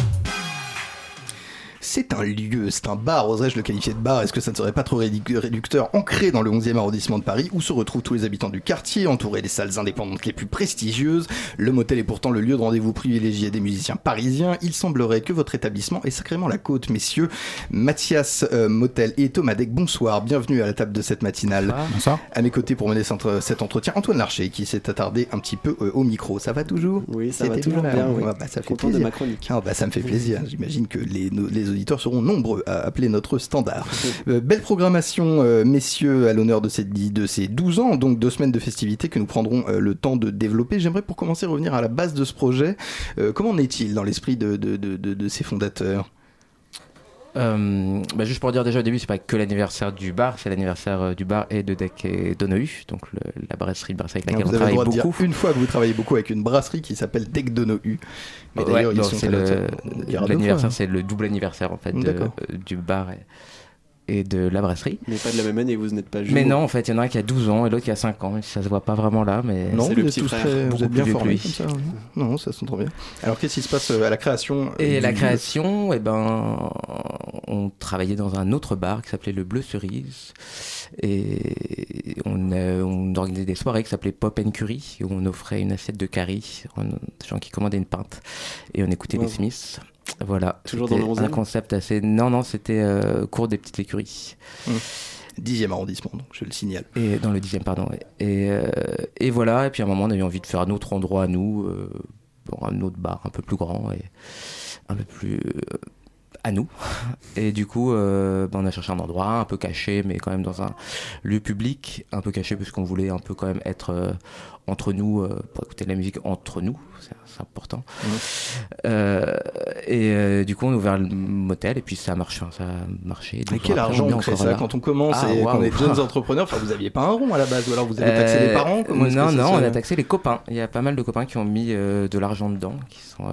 C'est un lieu, c'est un bar, oserais-je le qualifier de bar? Est-ce que ça ne serait pas trop réducteur Ancré dans le 11e arrondissement de Paris, où se retrouvent tous les habitants du quartier, entouré des salles indépendantes les plus prestigieuses? Le motel est pourtant le lieu de rendez-vous privilégié des musiciens parisiens. Il semblerait que votre établissement est sacrément la côte, messieurs. Mathias euh, Motel et Thomas Deck, bonsoir, bienvenue à la table de cette matinale. Bonsoir. À mes côtés pour mener cet entretien, Antoine Larcher, qui s'est attardé un petit peu euh, au micro. Ça va toujours? Oui, ça va toujours bien. bah, ça fait plaisir. de ma chronique. Ah, bah, ça me fait plaisir. J'imagine que les, les auditeurs seront nombreux à appeler notre standard. Euh, belle programmation, euh, messieurs, à l'honneur de, de ces 12 ans, donc deux semaines de festivités que nous prendrons euh, le temps de développer. J'aimerais pour commencer revenir à la base de ce projet. comment est-il dans l'esprit de, de, de, de ses fondateurs? Euh, bah juste pour dire déjà au début, c'est pas que l'anniversaire du bar, c'est l'anniversaire euh, du bar et de Deck et Donohu, donc la brasserie, de brasserie avec laquelle on travaille beaucoup. une fois que vous travaillez beaucoup avec une brasserie qui s'appelle Deck Donohu. Mais d'ailleurs, ils sont l'anniversaire, c'est le double anniversaire en fait de, euh, du bar et de la brasserie. Mais pas de la même année, vous n'êtes pas jumeaux. Mais non, en fait, il y en a un qui a 12 ans et l'autre qui a 5 ans. Ça se voit pas vraiment là, mais non, c'est vous le êtes petit tous frère. très- vous êtes bien formés comme ça. Non, ça s'entend bien. Alors qu'est-ce qui se passe euh, à la création euh, Et la création, eh ben, on travaillait dans un autre bar qui s'appelait le Bleu Cerise. Et on, on organisait des soirées qui s'appelaient Pop and Curry, où on offrait une assiette de curry aux gens qui commandaient une pinte. Et on écoutait les Smiths. Voilà. Toujours dans le un 11e? concept assez. Non, non, c'était euh, cours des petites écuries. Hum. 10e arrondissement, donc je le signale. Et dans le dixième, pardon. Et, euh, et voilà, et puis à un moment, on a eu envie de faire un autre endroit à nous, euh, un autre bar un peu plus grand et un peu plus à nous. Et du coup, euh, ben, on a cherché un endroit un peu caché, mais quand même dans un lieu public, un peu caché, puisqu'on voulait un peu quand même être euh, entre nous, euh, pour écouter de la musique entre nous, c'est important. Euh, et euh, du coup, on a ouvert le motel, et puis ça a marché. Ça a marché. Mais quel argent on encore ça là. quand on commence Ah, et qu'on est jeunes entrepreneurs Enfin, vous aviez pas un rond à la base, ou alors vous avez taxé les Euh, parents est-ce que Non, non, on a taxé les copains. Il y a pas mal de copains qui ont mis euh, de l'argent dedans, qui sont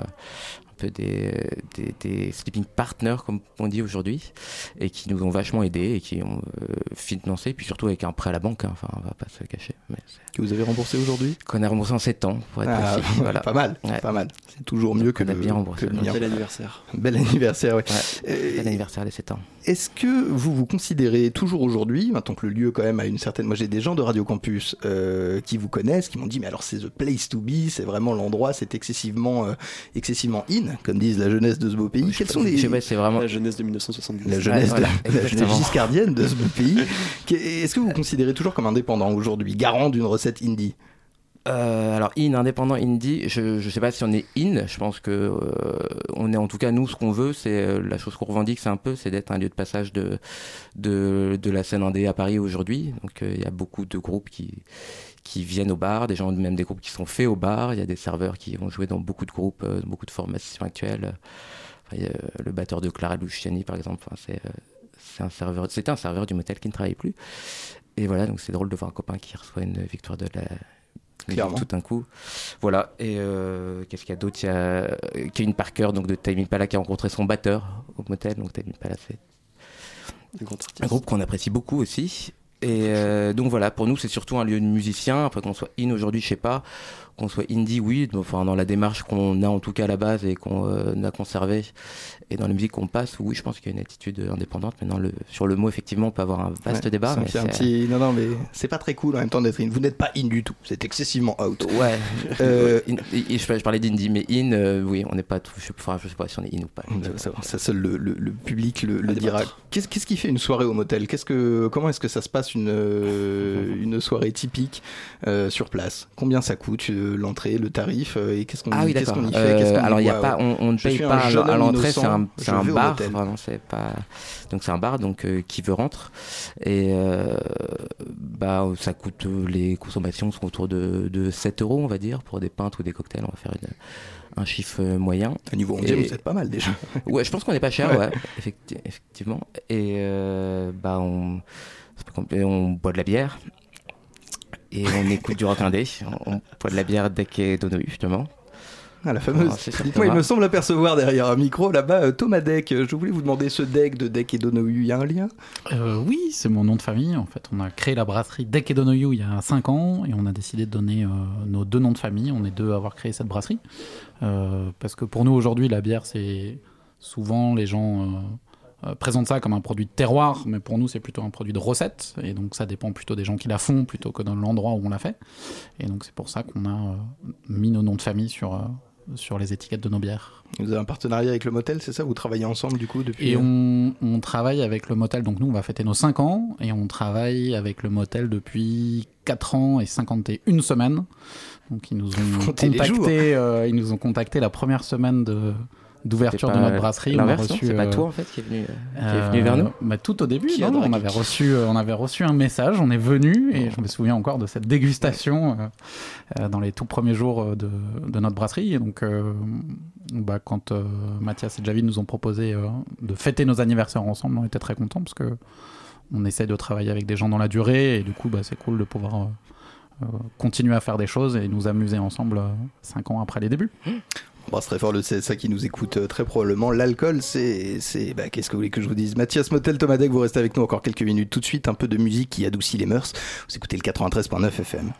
des, des, des sleeping partners, comme on dit aujourd'hui, et qui nous ont vachement aidés et qui ont euh, financé, puis surtout avec un prêt à la banque, hein. enfin, on va pas se cacher. Mais Que vous avez remboursé aujourd'hui? Qu'on a remboursé en 7 ans, pour être Ah, précis. Voilà. Pas mal, Ouais. pas mal. C'est toujours mieux que on a le, bien remboursé. que. Bel anniversaire. Bel anniversaire, ouais. Ouais, Euh, Bon anniversaire les 7 ans. Est-ce que vous vous considérez toujours aujourd'hui, maintenant que le lieu quand même a une certaine... Moi j'ai des gens de Radio Campus euh, qui vous connaissent, qui m'ont dit mais alors c'est the place to be, c'est vraiment l'endroit, c'est excessivement, euh, excessivement in, comme disent la jeunesse de ce beau pays. Quels sont les... Je sais pas, c'est vraiment. La jeunesse de 1970. La jeunesse, Ouais, voilà, de, la jeunesse giscardienne de ce beau pays. Est-ce que vous vous considérez toujours comme indépendant aujourd'hui, garant d'une recette indie? Euh, alors in indépendant indie, je je sais pas si on est in. Je pense que euh, on est en tout cas nous ce qu'on veut, c'est euh, la chose qu'on revendique, c'est un peu, c'est d'être un lieu de passage de de de la scène indé à Paris aujourd'hui. Donc euh, il y a beaucoup de groupes qui qui viennent au bar, des gens même des groupes qui sont faits au bar. Il y a des serveurs qui vont jouer dans beaucoup de groupes, euh, dans beaucoup de formations actuelles. Enfin, euh, le batteur de Clara Luciani par exemple. Enfin, c'est un serveur, c'était un serveur du motel qui ne travaille plus. Et voilà, donc c'est drôle de voir un copain qui reçoit une victoire de la Clairement. tout d'un coup. Voilà. Et euh, qu'est-ce qu'il y a d'autre? Il y a euh, Kevin Parker, donc de Time Impala, qui a rencontré son batteur au motel. Donc Time Impala, c'est Un un groupe qu'on apprécie beaucoup aussi. Et euh, donc voilà, pour nous, c'est surtout un lieu de musiciens. Après qu'on soit in aujourd'hui, je sais pas. Qu'on soit indie, oui. Enfin, dans la démarche qu'on a en tout cas à la base et qu'on euh, a conservé et dans la musique qu'on passe, oui, je pense qu'il y a une attitude indépendante. Maintenant, le, sur le mot, effectivement, on peut avoir un vaste Ouais, débat. mais un petit... Non, non, mais c'est pas très cool en même temps d'être in. Vous n'êtes pas in du tout, c'est excessivement out. Ouais. Euh, In- je, parlais d'indie, mais in, euh, oui, on n'est pas. tout- Je enfin, je sais pas si on est in ou pas. Ça, ça, seul le, le- le public le, dira. Qu'est-ce qui fait une soirée au motel? Qu'est-ce que comment est-ce que ça se passe une euh, une soirée typique euh, sur place Combien ça coûte euh, l'entrée, le tarif et qu'est-ce qu'on Ah oui, qu'on y fait y alors, il y a pas, on, on ne paye pas à à l'entrée, c'est un, un bar. c'est pas. Donc, c'est un bar, donc qui veut rentre. Et bah, ça coûte. Les consommations sont autour de, de 7 euros, on va dire, pour des pintes ou des cocktails. On va faire une- un chiffre moyen. Au niveau Et- mondial, vous êtes pas mal déjà. Ouais, je pense qu'on n'est pas cher, Ouais. ouais, effecti- effectivement. Et euh, bah, on, on boit de la bière et on écoute du rock indé. On, on boit de la bière Deck et Donohu, justement. Ah, la fameuse. Dites-moi, il me semble apercevoir derrière un micro là-bas euh, Thomas Deck. Je voulais vous demander ce deck de Deck et Donohu. Il y a un lien? Euh, oui, c'est mon nom de famille. En fait, on a créé la brasserie Deck et Donoyu il y a 5 ans et on a décidé de donner euh, nos deux noms de famille. On est deux à avoir créé cette brasserie. Euh, parce que pour nous, aujourd'hui, la bière, c'est souvent les gens euh, présentent ça comme un produit de terroir, mais pour nous, c'est plutôt un produit de recette. Et donc, ça dépend plutôt des gens qui la font plutôt que dans l'endroit où on la fait. Et donc, c'est pour ça qu'on a euh, mis nos noms de famille sur, euh, sur les étiquettes de nos bières. Vous avez un partenariat avec le motel, c'est ça? Vous travaillez ensemble du coup depuis Et on, on travaille avec le motel, donc nous on va fêter nos 5 ans, et on travaille avec le motel depuis 4 ans et 51 semaines. Donc ils nous ont Comptez contacté, ils nous ont contacté la première semaine de d'ouverture de notre brasserie. C'est pas euh, toi, en fait, qui est venu, euh, qui est venu vers nous bah, tout au début, non, on avait reçu, euh, on avait reçu un message, on est venu et je me souviens encore de cette dégustation euh, euh, dans les tout premiers jours euh, de, de notre brasserie. Et donc, euh, bah, quand euh, Mathias et Javid nous ont proposé euh, de fêter nos anniversaires ensemble, on était très contents parce que on essaie de travailler avec des gens dans la durée et du coup, bah, c'est cool de pouvoir euh, euh, continuer à faire des choses et nous amuser ensemble euh, cinq ans après les débuts. Embrasse très fort le CSA qui nous écoute euh, très probablement. L'alcool, c'est. c'est bah, Qu'est-ce que vous voulez que je vous dise? Mathias Motel, Thomas Deck, vous restez avec nous encore quelques minutes. Tout de suite, un peu de musique qui adoucit les mœurs. Vous écoutez le 93.9 FM.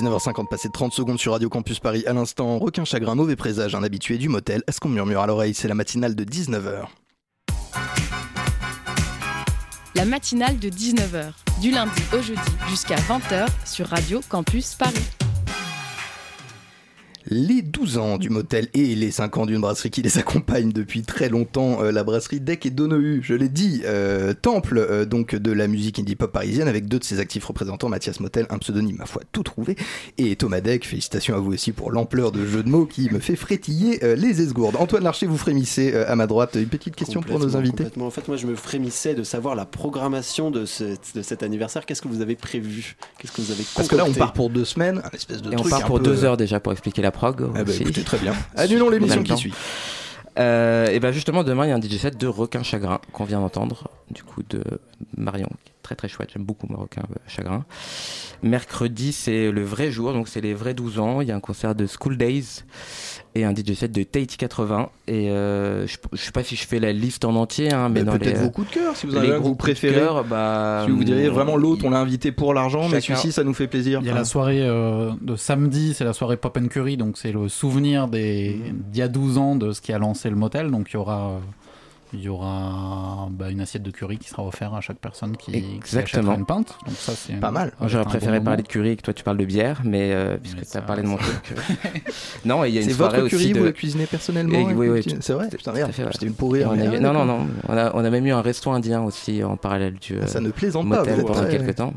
19h50 passé de 30 secondes sur Radio Campus Paris. À l'instant, requin chagrin, mauvais présage, un habitué du motel. Est-ce qu'on murmure à l'oreille? C'est la matinale de 19h. La matinale de 19h, du lundi au jeudi jusqu'à 20h sur Radio Campus Paris les 12 ans du motel et les 5 ans d'une brasserie qui les accompagne depuis très longtemps, euh, la brasserie Deck et Donohu, je l'ai dit, euh, temple euh, donc de la musique indie pop parisienne avec deux de ses actifs représentants, Mathias Motel, un pseudonyme ma foi tout trouvé, et Thomas Deck, félicitations à vous aussi pour l'ampleur de jeu de mots qui me fait frétiller les esgourdes. Antoine Larcher, vous frémissez à ma droite, une petite question pour nos invités. En fait, moi je me frémissais de savoir la programmation de, de cet anniversaire, qu'est-ce que vous avez prévu? Qu'est-ce que vous avez Parce que là on part pour deux semaines, un espèce de et on part pour deux heures déjà pour expliquer la prog. Ah bah, écoutez, très bien. Annulons l'émission qui suit. Euh, et ben justement demain il y a un DJ set de Requin Chagrin qu'on vient d'entendre du coup de Marion très très chouette. J'aime beaucoup Requin Chagrin. Mercredi c'est le vrai jour donc c'est les vrais 12 ans. Il y a un concert de School Days et un DJ set de Tahiti 80 et euh, je, je, sais pas si je fais la liste en entier hein, mais, dans peut-être vos coups de cœur si vous avez un vous préférez bah, si vous diriez vraiment l'autre on l'a invité pour l'argent mais celui-ci ça nous fait plaisir. Il y a la soirée euh, de samedi c'est la soirée Pop and Curry donc c'est le souvenir des d'il y a 12 ans de ce qui a lancé le motel. Donc il y aura il y aura bah, une assiette de curry qui sera offerte à chaque personne qui, Exactement. une pinte. Donc ça, c'est pas mal. J'aurais préféré parler de curry et que toi tu parles de bière, mais euh, puisque tu as parlé de mon truc. non, il y a une soirée votre curry, aussi. Vous la cuisinez personnellement Oui, oui. C'est vrai Putain, merde. C'était une pourrie. On Non, non, non. On a, on a même eu un resto indien aussi en parallèle du. ça ne plaisante motel pas. pendant quelques temps.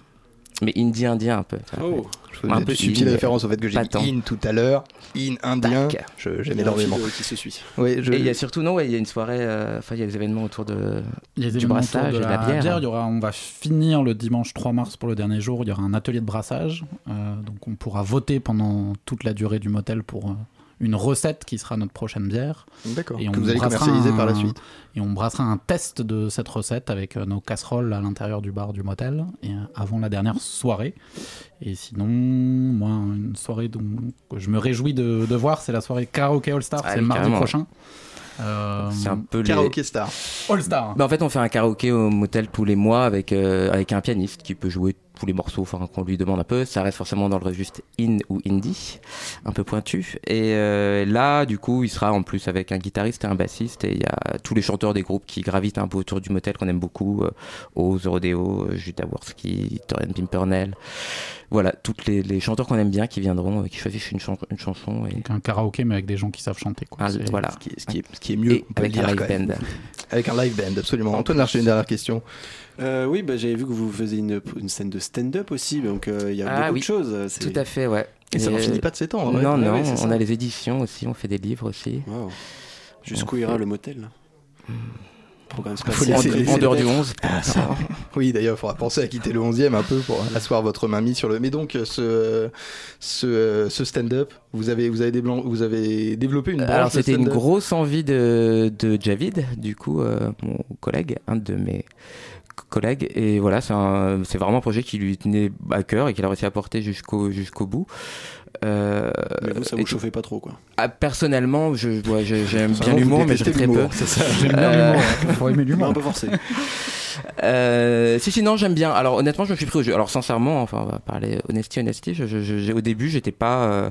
Mais indien, indien un peu. Oh. Un peu subtile référence au fait que j'ai dit in tout à l'heure, in indien. J'aime énormément. Qui se suit. Oui, je... Et il y a surtout non, ouais, il y a une soirée, euh, enfin il y a des événements autour de il y a des du brassage de et de la, bière. Il y aura, on va finir le dimanche 3 mars pour le dernier jour. Il y aura un atelier de brassage, euh, donc on pourra voter pendant toute la durée du motel pour euh, une recette qui sera notre prochaine bière. D'accord. Et on que vous allez commercialiser un, par la suite. Et on brassera un test de cette recette avec nos casseroles à l'intérieur du bar du motel et avant la dernière soirée. Et sinon, moi, une soirée dont je me réjouis de, de voir, c'est la soirée Karaoke All Star. Ah c'est oui, mardi carrément. prochain. Euh, C'est un peu Karaoke les... Star. All Star. Bah, en fait, on fait un karaoké au motel tous les mois avec, euh, avec un pianiste qui peut jouer tous les morceaux enfin, qu'on lui demande un peu. Ça reste forcément dans le registre in ou indie, un peu pointu. Et euh, là, du coup, il sera en plus avec un guitariste et un bassiste. Et il y a tous les chanteurs des groupes qui gravitent un peu autour du motel qu'on aime beaucoup. Euh, Oz, Rodeo, Judah Worski, Torian Pimpernel. Voilà, tous les, les chanteurs qu'on aime bien qui viendront, euh, qui choisissent une, chan une chanson. Et... Donc un karaoké, mais avec des gens qui savent chanter. Quoi. Ah, voilà. Ce qui est, ce qui est, ce qui est mieux, Et avec un live band. Avec un live band, absolument. Antoine Larcher, une dernière question. Euh, oui, bah, j'avais vu que vous faisiez une, une scène de stand-up aussi, donc euh, il y a Ah beaucoup oui. de choses. c'est- Tout à fait, ouais. Et ça n'en euh, finit pas de s'étendre. Non, ouais. Ouais, non, ouais, c'est on ça. a les éditions aussi, on fait des livres aussi. Wow. Jusqu'où ira fait- le motel Programme Faut laisser- En, laisser en dehors du bêtes. 11. Ah, ça. Oui, d'ailleurs, il faudra penser à quitter le 11e un peu pour asseoir votre main mise sur le. Mais donc, ce, ce, ce stand-up, vous avez, vous, avez déblan- vous avez développé une Alors c'était une grosse envie de, de Javid, du coup, euh, mon collègue, un de mes co- collègues. Et voilà, c'est un- c'est vraiment un projet qui lui tenait à cœur et qu'il a réussi à porter jusqu'au jusqu'au bout. Euh, Mais vous, ça vous chauffait pas trop quoi. ah, personnellement, je, ouais, je- j'aime bien vous l'humour, mais j'aime très peu. l'humour, c'est ça. J'aime bien Euh, l'humour. Il faut aimer l'humour. Un peu forcé. Euh, si, si, non, j'aime bien. Alors, honnêtement, je me suis pris au jeu. Alors, sincèrement, enfin, on va parler honesty, honesty. Je, je, je- au début, j'étais pas, euh,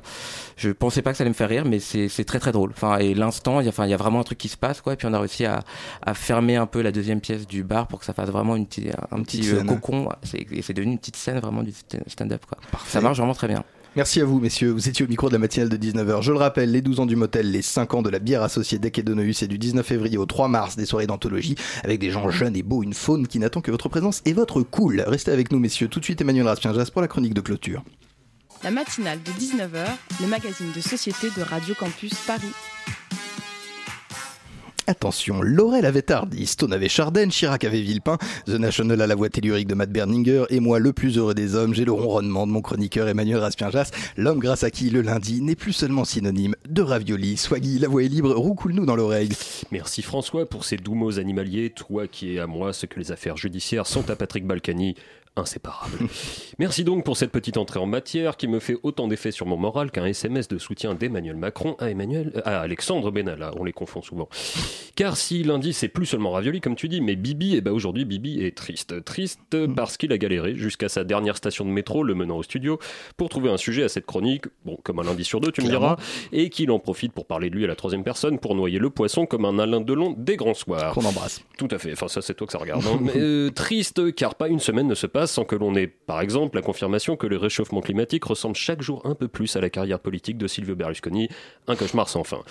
je pensais pas que ça allait me faire rire, mais c'est, c'est très, très drôle. Enfin, et l'instant, il y a, enfin, il y a vraiment un truc qui se passe, quoi. Et puis, on a réussi à, à fermer un peu la deuxième pièce du bar pour que ça fasse vraiment une petite, un petit euh, cocon. C'est, et c'est devenu une petite scène vraiment du st- stand-up, quoi. Ça marche vraiment très bien. Merci à vous, messieurs. Vous étiez au micro de la matinale de 19h. Je le rappelle, les 12 ans du motel, les 5 ans de la bière associée d'Ec et du 19 février au 3 mars, des soirées d'anthologie, avec des gens jeunes et beaux, une faune qui n'attend que votre présence et votre cool. Restez avec nous, messieurs. Tout de suite, Emmanuel Raspienjas pour la chronique de clôture. La matinale de 19h, le magazine de société de Radio Campus Paris. Attention, Laurel avait Tardy, Stone avait Chardenne, Chirac avait Villepin, The National à la voix tellurique de Matt Berninger, et moi, le plus heureux des hommes, j'ai le ronronnement de mon chroniqueur Emmanuel Raspienjas, l'homme grâce à qui le lundi n'est plus seulement synonyme de ravioli. Swaggy, la voix est libre, roucoule-nous dans l'oreille. Merci François pour ces doux mots animaliers, toi qui es à moi ce que les affaires judiciaires sont à Patrick Balkany. Inséparables. Merci donc pour cette petite entrée en matière qui me fait autant d'effet sur mon moral qu'un SMS de soutien d'Emmanuel Macron à, Emmanuel, euh, à Alexandre Benalla. On les confond souvent. Car si lundi c'est plus seulement ravioli comme tu dis, mais Bibi, et eh ben aujourd'hui Bibi est triste. Triste mm. parce qu'il a galéré jusqu'à sa dernière station de métro, le menant au studio, pour trouver un sujet à cette chronique, bon comme un lundi sur deux tu me diras, et qu'il en profite pour parler de lui à la troisième personne, pour noyer le poisson comme un Alain Delon des grands soirs. Qu'on embrasse. Tout à fait, enfin ça c'est toi que ça regarde. Hein. mais, euh, triste car pas une semaine ne se passe sans que l'on ait, par exemple, la confirmation que le réchauffement climatique ressemble chaque jour un peu plus à la carrière politique de Silvio Berlusconi, un cauchemar sans fin.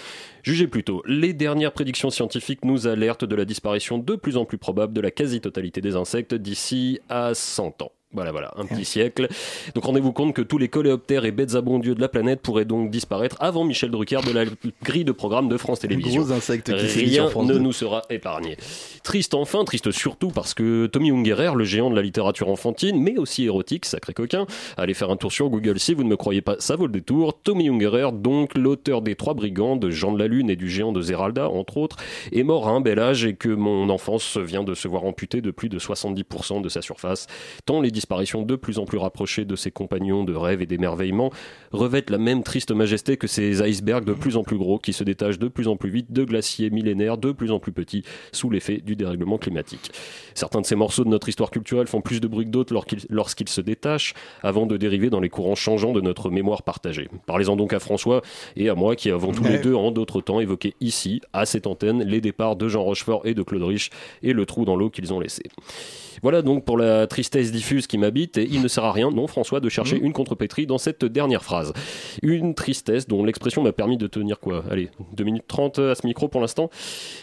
Jugez plutôt, les dernières prédictions scientifiques nous alertent de la disparition de plus en plus probable de la quasi-totalité des insectes d'ici à 100 ans. Voilà, voilà, un petit siècle. Donc rendez-vous compte que tous les coléoptères et bêtes abondieux de la planète pourraient donc disparaître avant Michel Drucker de la grille de programme de France Télévisions. Gros insectes qui Rien ne nous sera épargné. Triste enfin, triste surtout parce que Tommy Ungerer, le géant de la littérature enfantine, mais aussi érotique, sacré coquin, allez faire un tour sur Google si vous ne me croyez pas, ça vaut le détour. Tommy Ungerer, donc l'auteur des Trois Brigands, de Jean de la Lune et du géant de Zeralda, entre autres, est mort à un bel âge et que mon enfance vient de se voir amputée de plus de 70% de sa surface, tant les disparitions de plus en plus rapprochées de ses compagnons de rêve et d'émerveillement revêtent la même triste majesté que ces icebergs de plus en plus gros qui se détachent de plus en plus vite de glaciers millénaires de plus en plus petits sous l'effet du dérèglement climatique. Certains de ces morceaux de notre histoire culturelle font plus de bruit que d'autres lorsqu'ils se détachent avant de dériver dans les courants changeants de notre mémoire partagée. Parlez-en donc à François et à moi qui avons tous les deux en d'autres temps évoqué ici, à cette antenne, les départs de Jean Rochefort et de Claude Rich et le trou dans l'eau qu'ils ont laissé. Voilà donc pour la tristesse diffuse qui m'habite et il ne sert à rien, non François, de chercher mmh. une contrepétrie dans cette dernière phrase. Une tristesse dont l'expression m'a permis de tenir quoi? Allez, 2 minutes 30 à ce micro pour l'instant.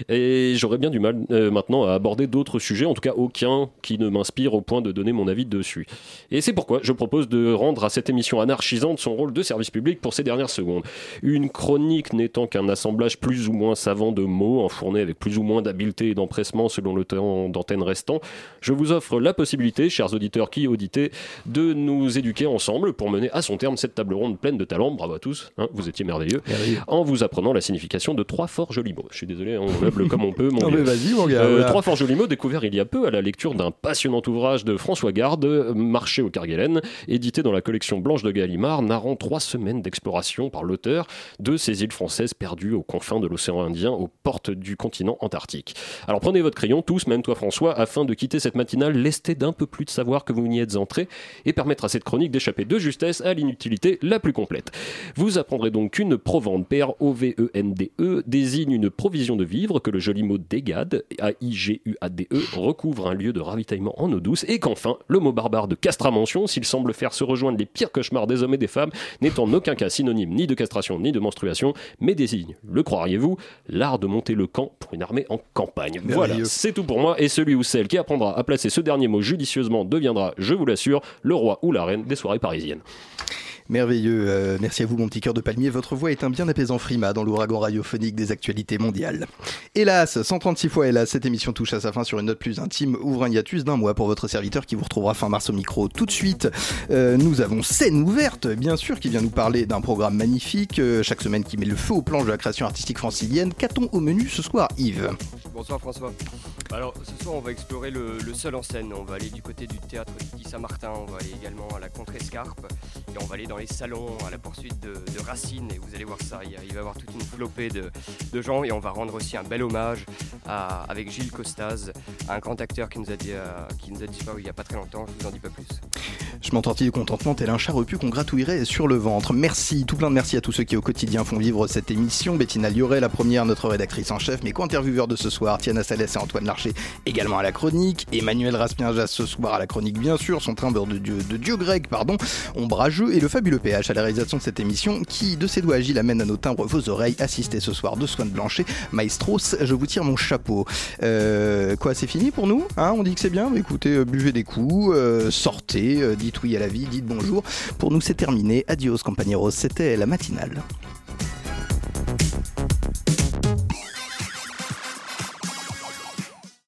Et j'aurais bien du mal euh, maintenant à aborder d'autres sujets, en tout cas aucun qui ne m'inspire au point de donner mon avis dessus. Et c'est pourquoi je propose de rendre à cette émission anarchisante son rôle de service public pour ces dernières secondes. Une chronique n'étant qu'un assemblage plus ou moins savant de mots, enfournés avec plus ou moins d'habileté et d'empressement selon le temps d'antenne restant, je vous offre la possibilité, chers auditeurs qui auditez, de nous éduquer ensemble pour mener à son terme cette table ronde pleine de talents. Bravo à tous, hein, vous étiez merveilleux, en vous apprenant la signification de trois forts jolis mots. Je suis désolé, on meuble comme on peut. Mon non, mais vas-y, mon gars. Euh, trois forts jolis mots découverts il y a peu à la lecture d'un passionnant ouvrage de François Garde, Marché au Kerguelen, édité dans la collection Blanche de Gallimard, narrant trois semaines d'exploration par l'auteur de ces îles françaises perdues aux confins de l'océan Indien, aux portes du continent antarctique. Alors prenez votre crayon, tous, même toi François, afin de quitter cette lester d'un peu plus de savoir que vous n'y êtes entré et permettre à cette chronique d'échapper de justesse à l'inutilité la plus complète. Vous apprendrez donc qu'une provende, P-R-O-V-E-N-D-E, e, désigne une provision de vivre que le joli mot dégade, A-I-G-U-A-D-E, recouvre un lieu de ravitaillement en eau douce et qu'enfin, le mot barbare de castramention, s'il semble faire se rejoindre les pires cauchemars des hommes et des femmes, n'est en aucun cas synonyme ni de castration ni de menstruation, mais désigne, le croiriez-vous, l'art de monter le camp pour une armée en campagne. Voilà, c'est tout pour moi et celui ou celle qui apprendra à placer ce dernier mot judicieusement deviendra, je vous l'assure, le roi ou la reine des soirées parisiennes. Merveilleux. Euh, merci à vous, mon petit cœur de palmier. Votre voix est un bien apaisant frima dans l'ouragan radiophonique des actualités mondiales. Hélas, 136 fois hélas, cette émission touche à sa fin sur une note plus intime. Ouvre un hiatus d'un mois pour votre serviteur qui vous retrouvera fin mars au micro. Tout de suite, euh, nous avons scène ouverte, bien sûr, qui vient nous parler d'un programme magnifique, euh, chaque semaine qui met le feu aux planches de la création artistique francilienne. Qu'a-t-on au menu ce soir, Yves? Bonsoir François. Alors ce soir on va explorer le, seul en scène. On va aller du côté du théâtre dit Saint-Martin, on va aller également à la Contrescarpe et on va aller dans les salons à la poursuite de, Racine et vous allez voir ça, il, va y avoir toute une flopée de, gens et on va rendre aussi un bel hommage avec Gilles Costas, un grand acteur qui nous a, dit, euh, qui nous a disparu il n'y a pas très longtemps, je vous en dis pas plus. Je m'entendis de contentement tel un chat repu qu'on gratouillerait sur le ventre. Merci, tout plein de merci à tous ceux qui au quotidien font vivre cette émission. Bettina Lioret, la première, notre rédactrice en chef, mes co-intervieweurs de ce soir, Tiana Salès et Antoine Larcher, également à la chronique. Emmanuel Raspien-Jas ce soir à la chronique, bien sûr, son train de dieu, de dieu grec, pardon, ombrageux, et le fabuleux PH à la réalisation de cette émission qui, de ses doigts agiles, amène à nos timbres vos oreilles. Assistez ce soir de Swan Blanchet, Maestros, je vous tire mon chapeau. Euh, quoi, c'est fini pour nous hein On dit que c'est bien Écoutez, euh, buvez des coups, euh, sortez, dites oui à la vie, dites bonjour. Pour nous, c'est terminé. Adios, compañeros. C'était la matinale.